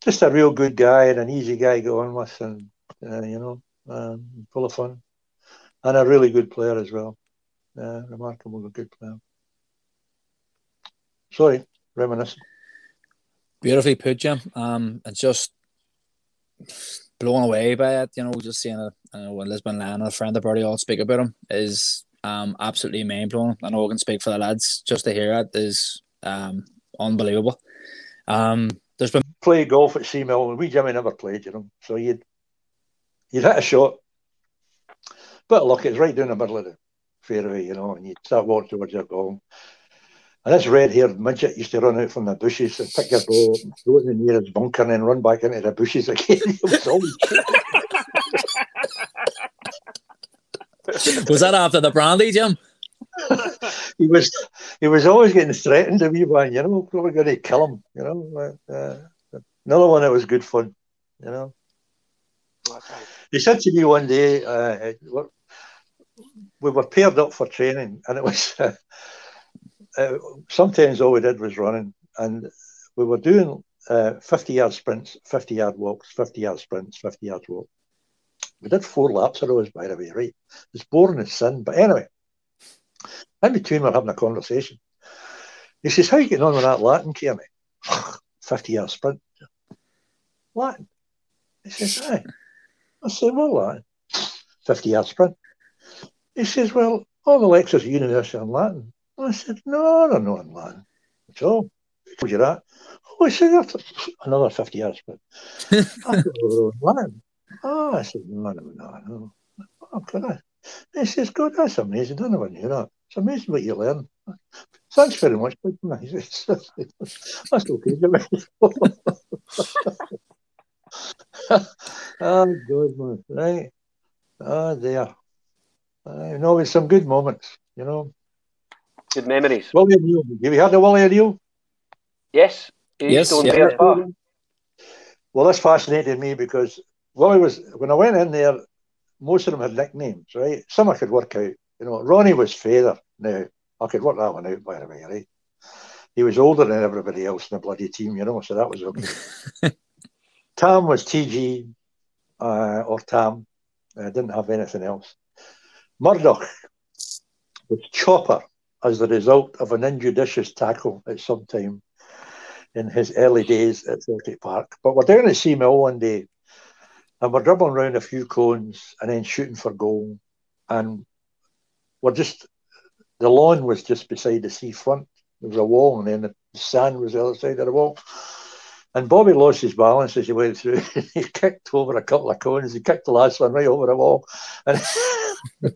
just a real good guy and an easy guy to go on with, and uh, you know, um, full of fun, and a really good player as well. Uh, remarkable, good player. Sorry, reminiscent. Beautifully put, Jim. Um, and just blown away by it. You know, just seeing it. I know when Lisbon Lion, a friend of Bertie, Auld speak about him is um absolutely mind blowing. I know I can speak for the lads. Just to hear it is um unbelievable. Um, there's been play golf at Seamill, and we Jimmy never played, you know. So you'd you'd hit a shot, but look, it's right down the middle of the fairway, you know, and you'd start walking towards your goal. And this red-haired midget used to run out from the bushes and pick your ball and throw it in the nearest bunker and then run back into the bushes again. was always was that after the brandy, Jim? he was he was always getting threatened to me by you know probably going to kill him you know uh, another one that was good fun you know he said to me one day uh, we were paired up for training and it was uh, uh, sometimes all we did was running and we were doing uh, 50 yard sprints 50 yard walks 50 yard sprints 50 yard walk we did four laps of those by the way right it's boring as sin but anyway in between, we're having a conversation. He says, How are you getting on with that Latin, Cairney? 50 yard sprint. Latin. He says, Aye. I said, Well, Latin. 50 yard sprint. He says, Well, all the lectures at university on Latin. I said, No, no, no, in Latin at all. I Told you that. Oh, he said, That's another 50 years, but I well, Latin. Oh, I said, No, no, no, no. Oh, could I? He says, God, that's amazing. I never knew that. It's amazing what you learn. Thanks very much. That's okay. oh, good man. Right. Oh, there. I know it's some good moments, you know. Good memories. Willie O'Neill. Have you heard of Willie O'Neill? Yes. He Yes, used to own yeah. Well, this fascinated me because Willie was, when I went in there, most of them had nicknames, right? Some I could work out. You know, Ronnie was Feather. Now, I could work that one out, by the way, right? he was older than everybody else in the bloody team, you know, so that was okay. Tam was TG uh, or Tam. I didn't have anything else. Murdoch was Chopper as the result of an injudicious tackle at some time in his early days at Celtic Park. But we're down at Seamill one day and we're dribbling around a few cones and then shooting for goal. And we're just, the lawn was just beside the seafront. There was a wall, and then the sand was the other side of the wall. And Bobby lost his balance as he went through. he kicked over a couple of cones. He kicked the last one right over the wall. And,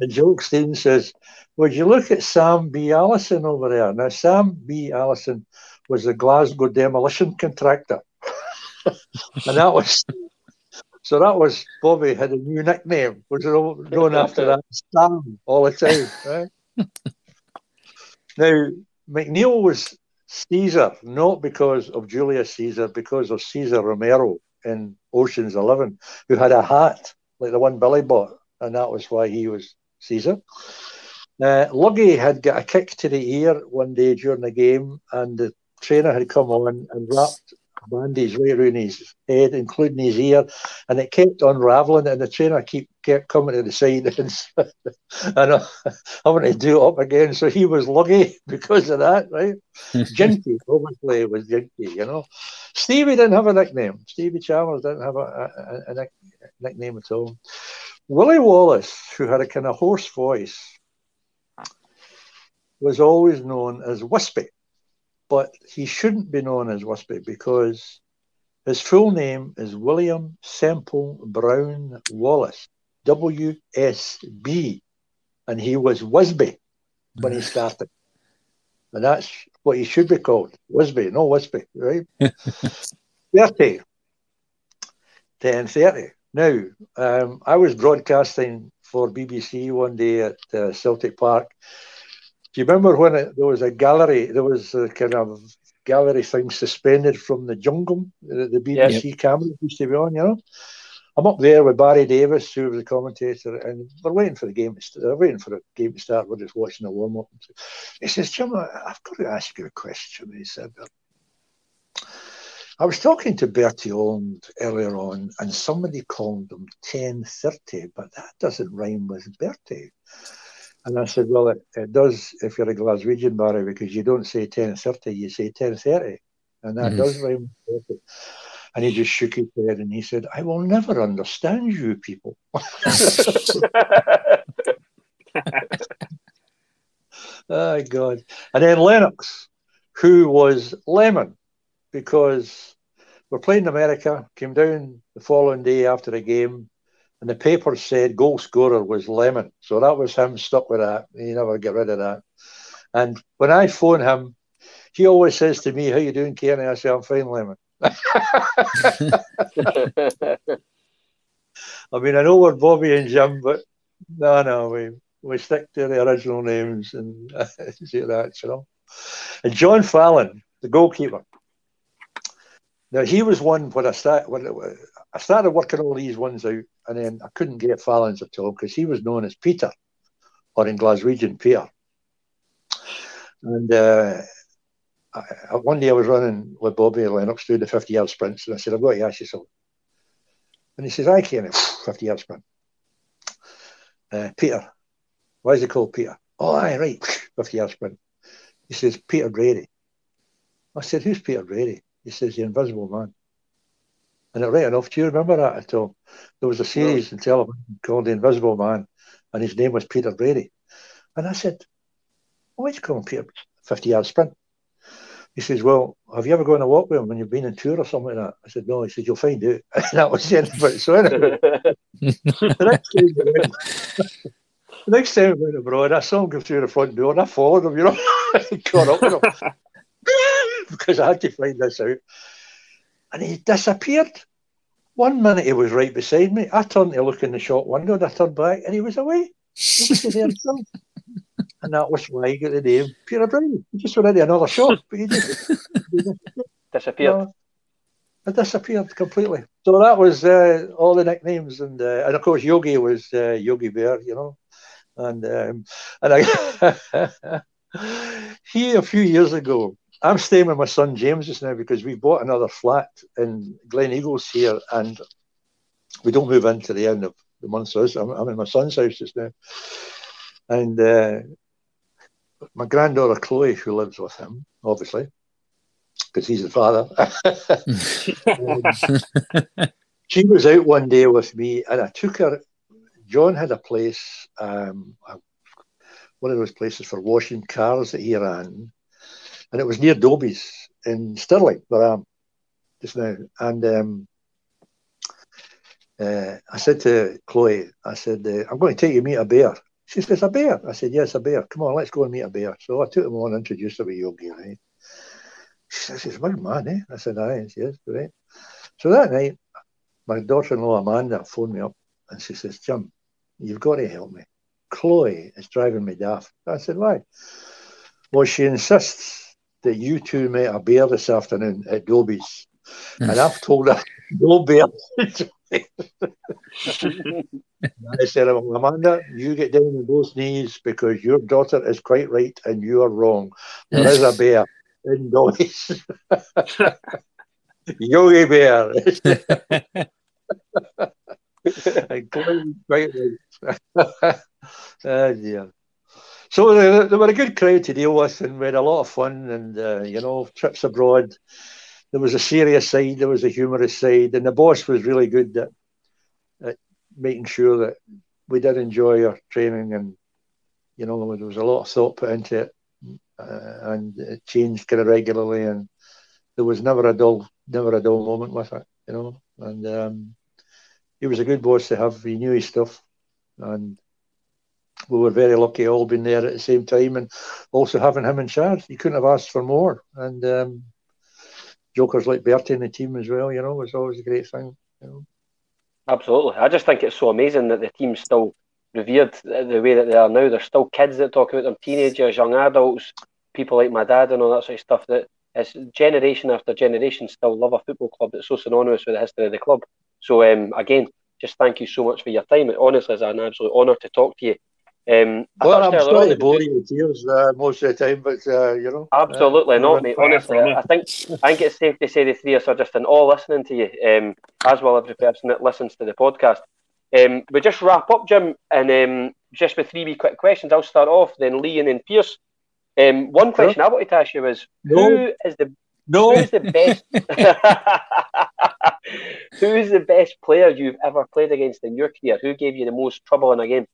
and Joe Steen says, Would you look at Sam B. Allison over there? Now, Sam B. Allison was the Glasgow demolition contractor. and that was so that was Bobby had a new nickname, was it known after that Sam all the time, right? now McNeill was Caesar, not because of Julius Caesar, because of Cesar Romero in Ocean's Eleven, who had a hat like the one Billy bought, and that was why he was Caesar. Uh, Luggy had got a kick to the ear one day during the game, and the trainer had come on and wrapped bandage right around his head, including his ear, and it kept unraveling. And the trainer keep, kept coming to the side, and, and uh, having to do it up again. So he was Luggy because of that, right? Jinky, obviously, was Jinky, you know. Stevie didn't have a nickname. Stevie Chalmers didn't have a, a, a, a nickname at all. Willie Wallace, who had a kind of hoarse voice, was always known as Wispy but he shouldn't be known as Wispy because his full name is William Semple Brown Wallace, WSB, and he was Wisby when he started. And that's what he should be called, Wisby, no Wispy, right? 30, 10 30. Now, um, I was broadcasting for BBC one day at uh, Celtic Park do you remember when it, there was a gallery? There was a kind of gallery thing suspended from the jungle. The, the BBC yep. camera used to be on. You know, I'm up there with Barry Davies, who was the commentator, and we're waiting for the game to start. We're waiting for the game to start. We're just watching the warm up. He says, "Jim, I've got to ask you a question." He said. I was talking to Bertie Auld earlier on, and somebody called him 1030, but that doesn't rhyme with Bertie. And I said, well, it, it does if you're a Glaswegian, Barry, because you don't say 10.30, you say 10.30. And that mm-hmm. does rhyme. And he just shook his head and he said, I will never understand you people. oh, God. And then Lennox, who was Lemon, because we're playing America, came down the following day after the game, and the paper said goal scorer was Lemon. So that was him stuck with that. He never get rid of that. And when I phone him, he always says to me, How you doing, Cairney? I say, I'm fine, Lemon. I mean, I know we're Bobby and Jim, but no, no, we we stick to the original names and see that, you know. And John Fallon, the goalkeeper. Now he was one when I start when I started working all these ones out, and then I couldn't get Fallon's at all because he was known as Peter, or in Glaswegian Peter. And uh, I, one day I was running with Bobby Lennox doing the 50 yard sprints, and I said, I've got to ask you something. And he says, I can't 50 yard sprint. Uh, Peter, why is he called Peter? Oh, aye, right, 50 yard sprint. He says, Peter Brady. I said, Who's Peter Brady? He says, The Invisible Man. And right enough, do you remember that at all? There was a series in television called The Invisible Man, and his name was Peter Brady. And I said, Why is he calling Peter 50 yard sprint? He says, Well, have you ever gone to walk with him when you've been on tour or something like that? I said, No. He said, You'll find out. And that was the end of it. So anyway, the, next went, the next time I went abroad, I saw him go through the front door and I followed him, you know, caught up with him because I had to find this out and he disappeared. One minute he was right beside me. I turned to look in the shop window and I turned back and he was away. He was there And that was why he got the name Peter Brown. He just went into another shop, but he just he disappeared. it disappeared completely. So that was uh, all the nicknames, and uh, and of course Yogi was uh, Yogi Bear, you know, and um, and I he a few years ago, I'm staying with my son James just now because we bought another flat in Glen Eagles here, and we don't move into the end of the month. So I'm, I'm in my son's house just now, and uh, my granddaughter Chloe, who lives with him, obviously, because he's the father. um, she was out one day with me, and I took her. John had a place, um, one of those places for washing cars that he ran, and it was near Dobbies in Stirling, where I am just now. And um, uh, I said to Chloe, I said, uh, I'm going to take you meet a bear. She says, a bear? I said, yes, a bear. Come on, let's go and meet a bear. So I took him on, and introduced her with Yogi, right? She says, well, man, eh? I said, aye, yes, right. So that night, my daughter-in-law Amanda phoned me up and she says, Jim, you've got to help me. Chloe is driving me daft. I said, why? Well, she insists that you two met a bear this afternoon at Dobbies. Mm. and I've told her no bear. I said, Amanda, you get down on both knees because your daughter is quite right and you are wrong. There is a bear in Dobbies. Yogi Bear. oh, dear. So they, they, were a good crowd to deal with, and we had a lot of fun. And uh, you know, trips abroad. There was a serious side, there was a humorous side, and the boss was really good at, at making sure that we did enjoy our training, and you know, there was a lot of thought put into it, uh, and it changed kind of regularly, and there was never a dull, never a dull moment with it, you know. And um, he was a good boss to have. He knew his stuff, and we were very lucky all being there at the same time, and also having him in charge. You couldn't have asked for more. And um, jokers like Bertie in the team as well, you know, was always a great thing. You know. Absolutely, I just think it's so amazing that the team's still revered the way that they are now. There's still kids that talk about them, teenagers, young adults, people like my dad, and all that sort of stuff. That it's generation after generation still love a football club that's so synonymous with the history of the club. So um, again, just thank you so much for your time. It honestly is an absolute honour to talk to you. Um, well, I'm sorry to bore you with tears uh, most of the time, but uh, you know, absolutely uh, not, mate. Honestly, I think I think it's safe to say the three of us are just in all listening to you, um, as well every person that listens to the podcast. Um, we just wrap up, Jim, and um, just with three wee quick questions. I'll start off, then Lee and then Pierce. Um, one question sure. I wanted to ask you is no. who is the no. who's the best? who's the best player you've ever played against in your career? Who gave you the most trouble in a game?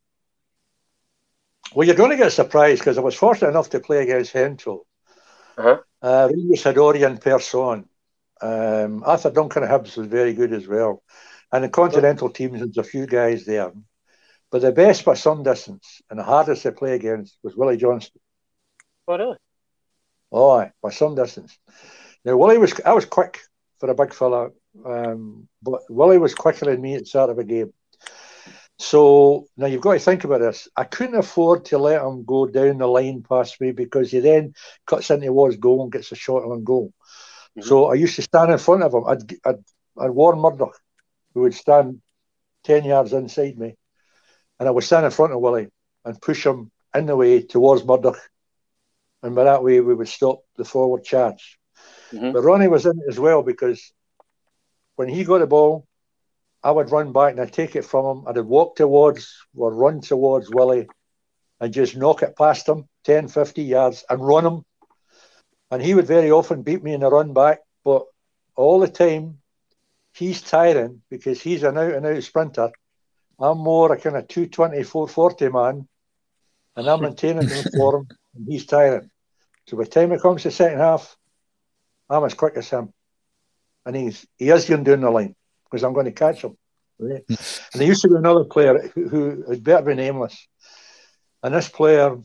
Well, you're going to get surprised because I was fortunate enough to play against Gento. Uh-huh. Uh, Remus Hadori person. Um, Arthur Duncan Hibs was very good as well. And the continental teams, there's a few guys there. But the best by some distance and the hardest to play against was Willie Johnston. Oh, really? Oh, by some distance. Now, Willie was, I was quick for a big fella, um, but Willie was quicker than me at the start of a game. So now you've got to think about this. I couldn't afford to let him go down the line past me because he then cuts into Wars goal and gets a shot on goal. Mm-hmm. So I used to stand in front of him. I'd, I'd, I'd Warren Murdoch, who would stand 10 yards inside me, and I would stand in front of Willie and push him in the way towards Murdoch. And by that way, we would stop the forward charge. Mm-hmm. But Ronnie was in it as well because when he got the ball, I would run back and I'd take it from him. I'd walk towards or run towards Willie and just knock it past him 10, 50 yards and run him. And he would very often beat me in the run back, but all the time he's tiring because he's an out and out sprinter. I'm more a kind of 220, 440 man, and I'm maintaining him for him, and he's tiring. So by the time it comes to the second half, I'm as quick as him. And he's he is going down the line because I'm going to catch him. Right? and there used to be another player who, who had better be nameless. And this player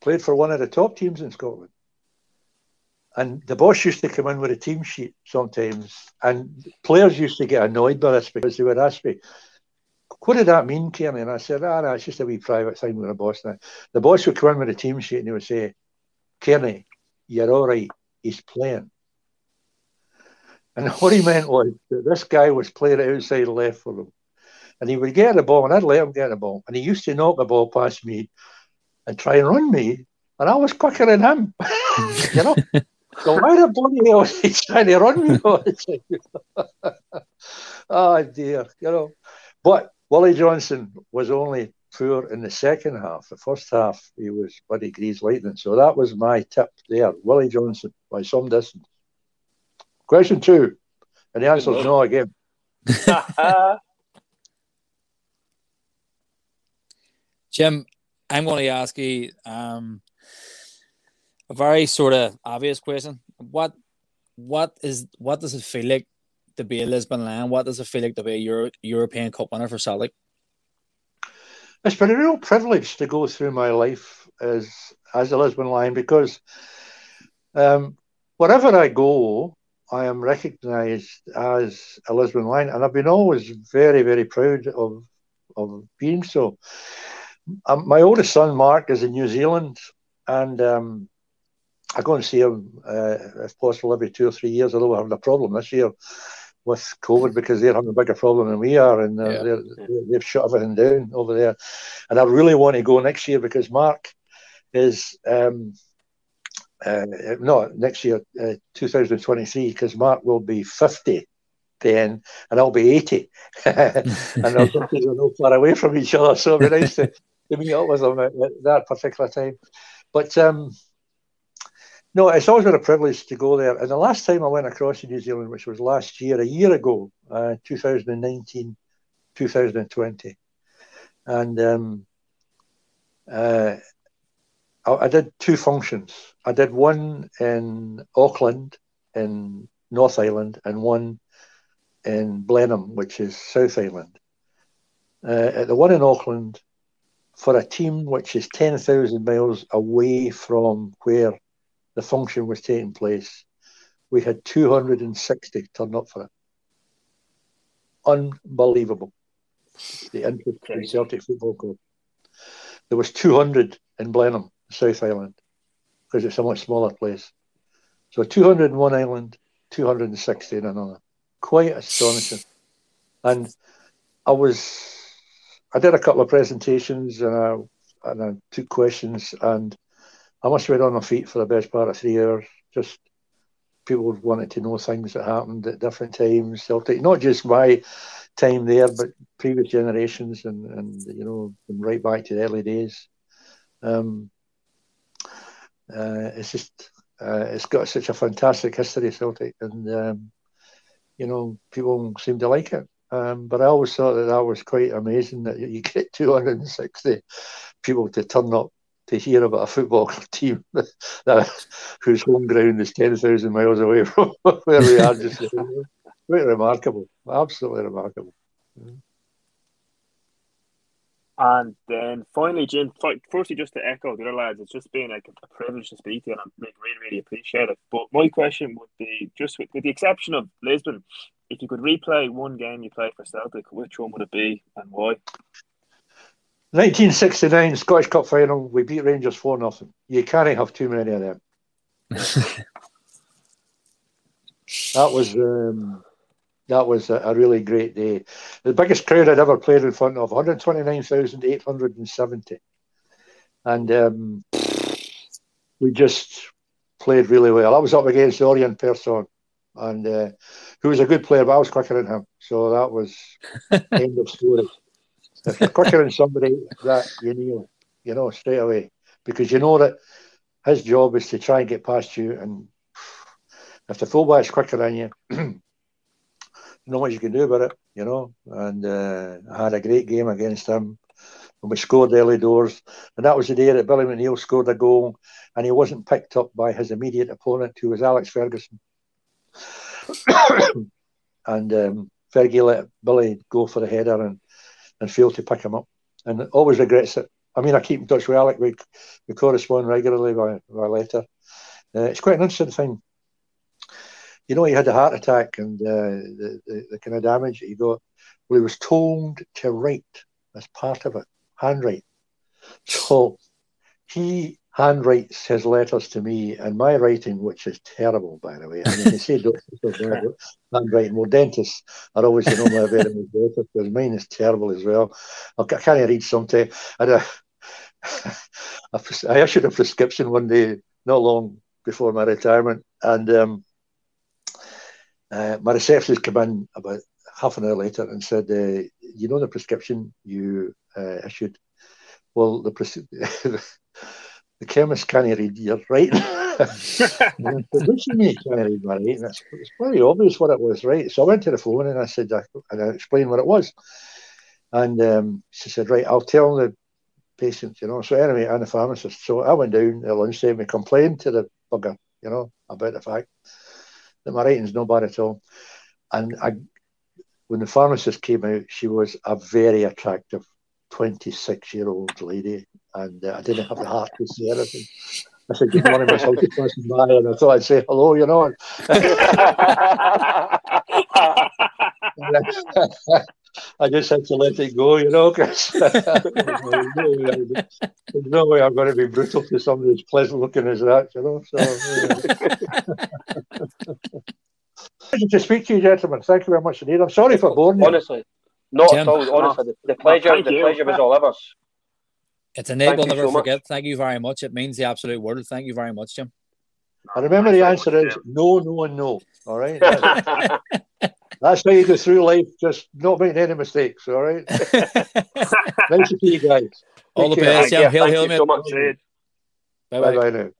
played for one of the top teams in Scotland. And the boss used to come in with a team sheet sometimes, and players used to get annoyed by this because they would ask me, What did that mean, Cairney? And I said, Ah, no, it's just a wee private thing with the boss now. The boss would come in with a team sheet and he would say, Cairney, you're all right. He's playing. And what he meant was that this guy was playing outside left for him. And he would get the ball, and I'd let him get the ball. And he used to knock the ball past me and try and run me and I was quicker than him. you know, so why the bloody hell is he trying to run me oh dear, you know. But Willie Johnston was only poor in the second half. The first half, he was bloody grease lightning. So that was my tip there. Willie Johnston by some distance. Question two. And the answer is no again. Jim, I'm going to ask you um, a very sort of obvious question. What what is what does it feel like to be a Lisbon Lion? What does it feel like to be a Euro- European Cup winner for Celtic? It's been a real privilege to go through my life as as a Lisbon Lion because um, wherever I go, I am recognised as a Lisbon Lion, and I've been always very, very proud of of being so. Um, my oldest son Mark is in New Zealand, and um, I go and see him uh, if possible every two or three years. Although we're having a problem this year with COVID because they're having a bigger problem than we are, and uh, yeah. they've shut everything down over there. And I really want to go next year because Mark is um, uh, no next year, uh, 2023, because Mark will be 50 then, and I'll be 80, and our birthdays are not far away from each other, so it'll be nice to, to meet up with them at, at that particular time. But um, no, it's always been a privilege to go there. And the last time I went across to New Zealand, which was last year, a year ago, uh, 2019, 2020, and um, uh, I, I, did two functions. I did one in Auckland, in North Island, and one in Blenheim, which is South Island. Uh, the one in Auckland, for a team which is 10,000 miles away from where the function was taking place, we had 260 turn up for it. Unbelievable. The interest in Celtic Football Club. There was 200 in Blenheim, South Island, because it's a much smaller place. So 200 in one island, 260 in another. Quite astonishing. And I was, I did a couple of presentations and I, and I took questions and I must have been on my feet for the best part of three hours. Just people wanted to know things that happened at different times. Celtic, not just my time there, but previous generations, and and you know, right back to the early days. Um, uh, it's just uh, it's got such a fantastic history, Celtic, and um, you know, people seem to like it. Um, but I always thought that that was quite amazing that you get 260 people to turn up to hear about a football team that, whose home ground is 10,000 miles away from where we are. Just quite remarkable, absolutely remarkable. And then finally, Jim, firstly, just to echo the other lads, it's just been like a privilege to speak to you, and I really, really appreciate it. But my question would be just with, with the exception of Lisbon, if you could replay one game you played for Celtic, which one would it be and why? 1969 Scottish Cup final, we beat Rangers 4 0. You can't have too many of them. that was um, that was a, a, really great day. The biggest crowd I'd ever played in front of 129,870. And um, we just played really well. I was up against Örjan Persson, and uh, who was a good player, but I was quicker than him. So that was end of story if you're quicker than somebody, that you know, you know straight away because you know that his job is to try and get past you, and if the fullback's quicker than you, know what you can do about it, you know. And uh, I had a great game against him, and we scored early doors, and that was the day that Billy McNeill scored a goal, and he wasn't picked up by his immediate opponent, who was Alex Ferguson. and um, Fergie let Billy go for the header, and and failed to pick him up. And always regrets it. I mean, I keep in touch with Alec. We, we correspond regularly by, by letter. Uh, it's quite an interesting thing. You know, he had a heart attack and uh, the, the, the kind of damage that he got. Well, he was told to write as part of it, handwrite. So he handwrites his letters to me, and my writing, which is terrible, by the way. I mean, they say handwriting. Well, dentists are always you know my very better because mine is terrible as well. I can't read sometimes. Uh, I issued a prescription one day, not long before my retirement, and um, uh, my receptionist came in about half an hour later and said, uh, "You know the prescription you uh, issued? Well, the pres- the chemist can't read your writing." do you mean can't read my writing? It's, it's obvious what it was, right? So I went to the phone and I said, I, and I explained what it was. And um, she said, right, I'll tell the patient, you know. So anyway, and the pharmacist. So I went down at lunchtime and complained to the bugger, you know, about the fact that my writing's no bad at all. And I, when the pharmacist came out, she was a very attractive 26 year old lady. And uh, I didn't have the heart to say anything. I said, Good morning, Miss passing. And I thought I'd say hello, you know. I just had to let it go, you know, because there's no way I'm going to be brutal to somebody as pleasant looking as that, you know. So, yeah. to speak to you, gentlemen. Thank you very much indeed. I'm sorry for boring you. Honestly, not Jim. at all. Honestly, the, the pleasure, thank the you. pleasure was all of us. It's a name Thank we'll you never so much. forget. Thank you very much. It means the absolute world. Thank you very much, Jim. I remember the answer is no, no, and no. All right. That's, that's how you go through life, just not making any mistakes. All right. nice to see you guys. All the care. best, Jim. Yeah, Hail, thank hail, you mate. so much. Jim. Bye Bye bye. bye now.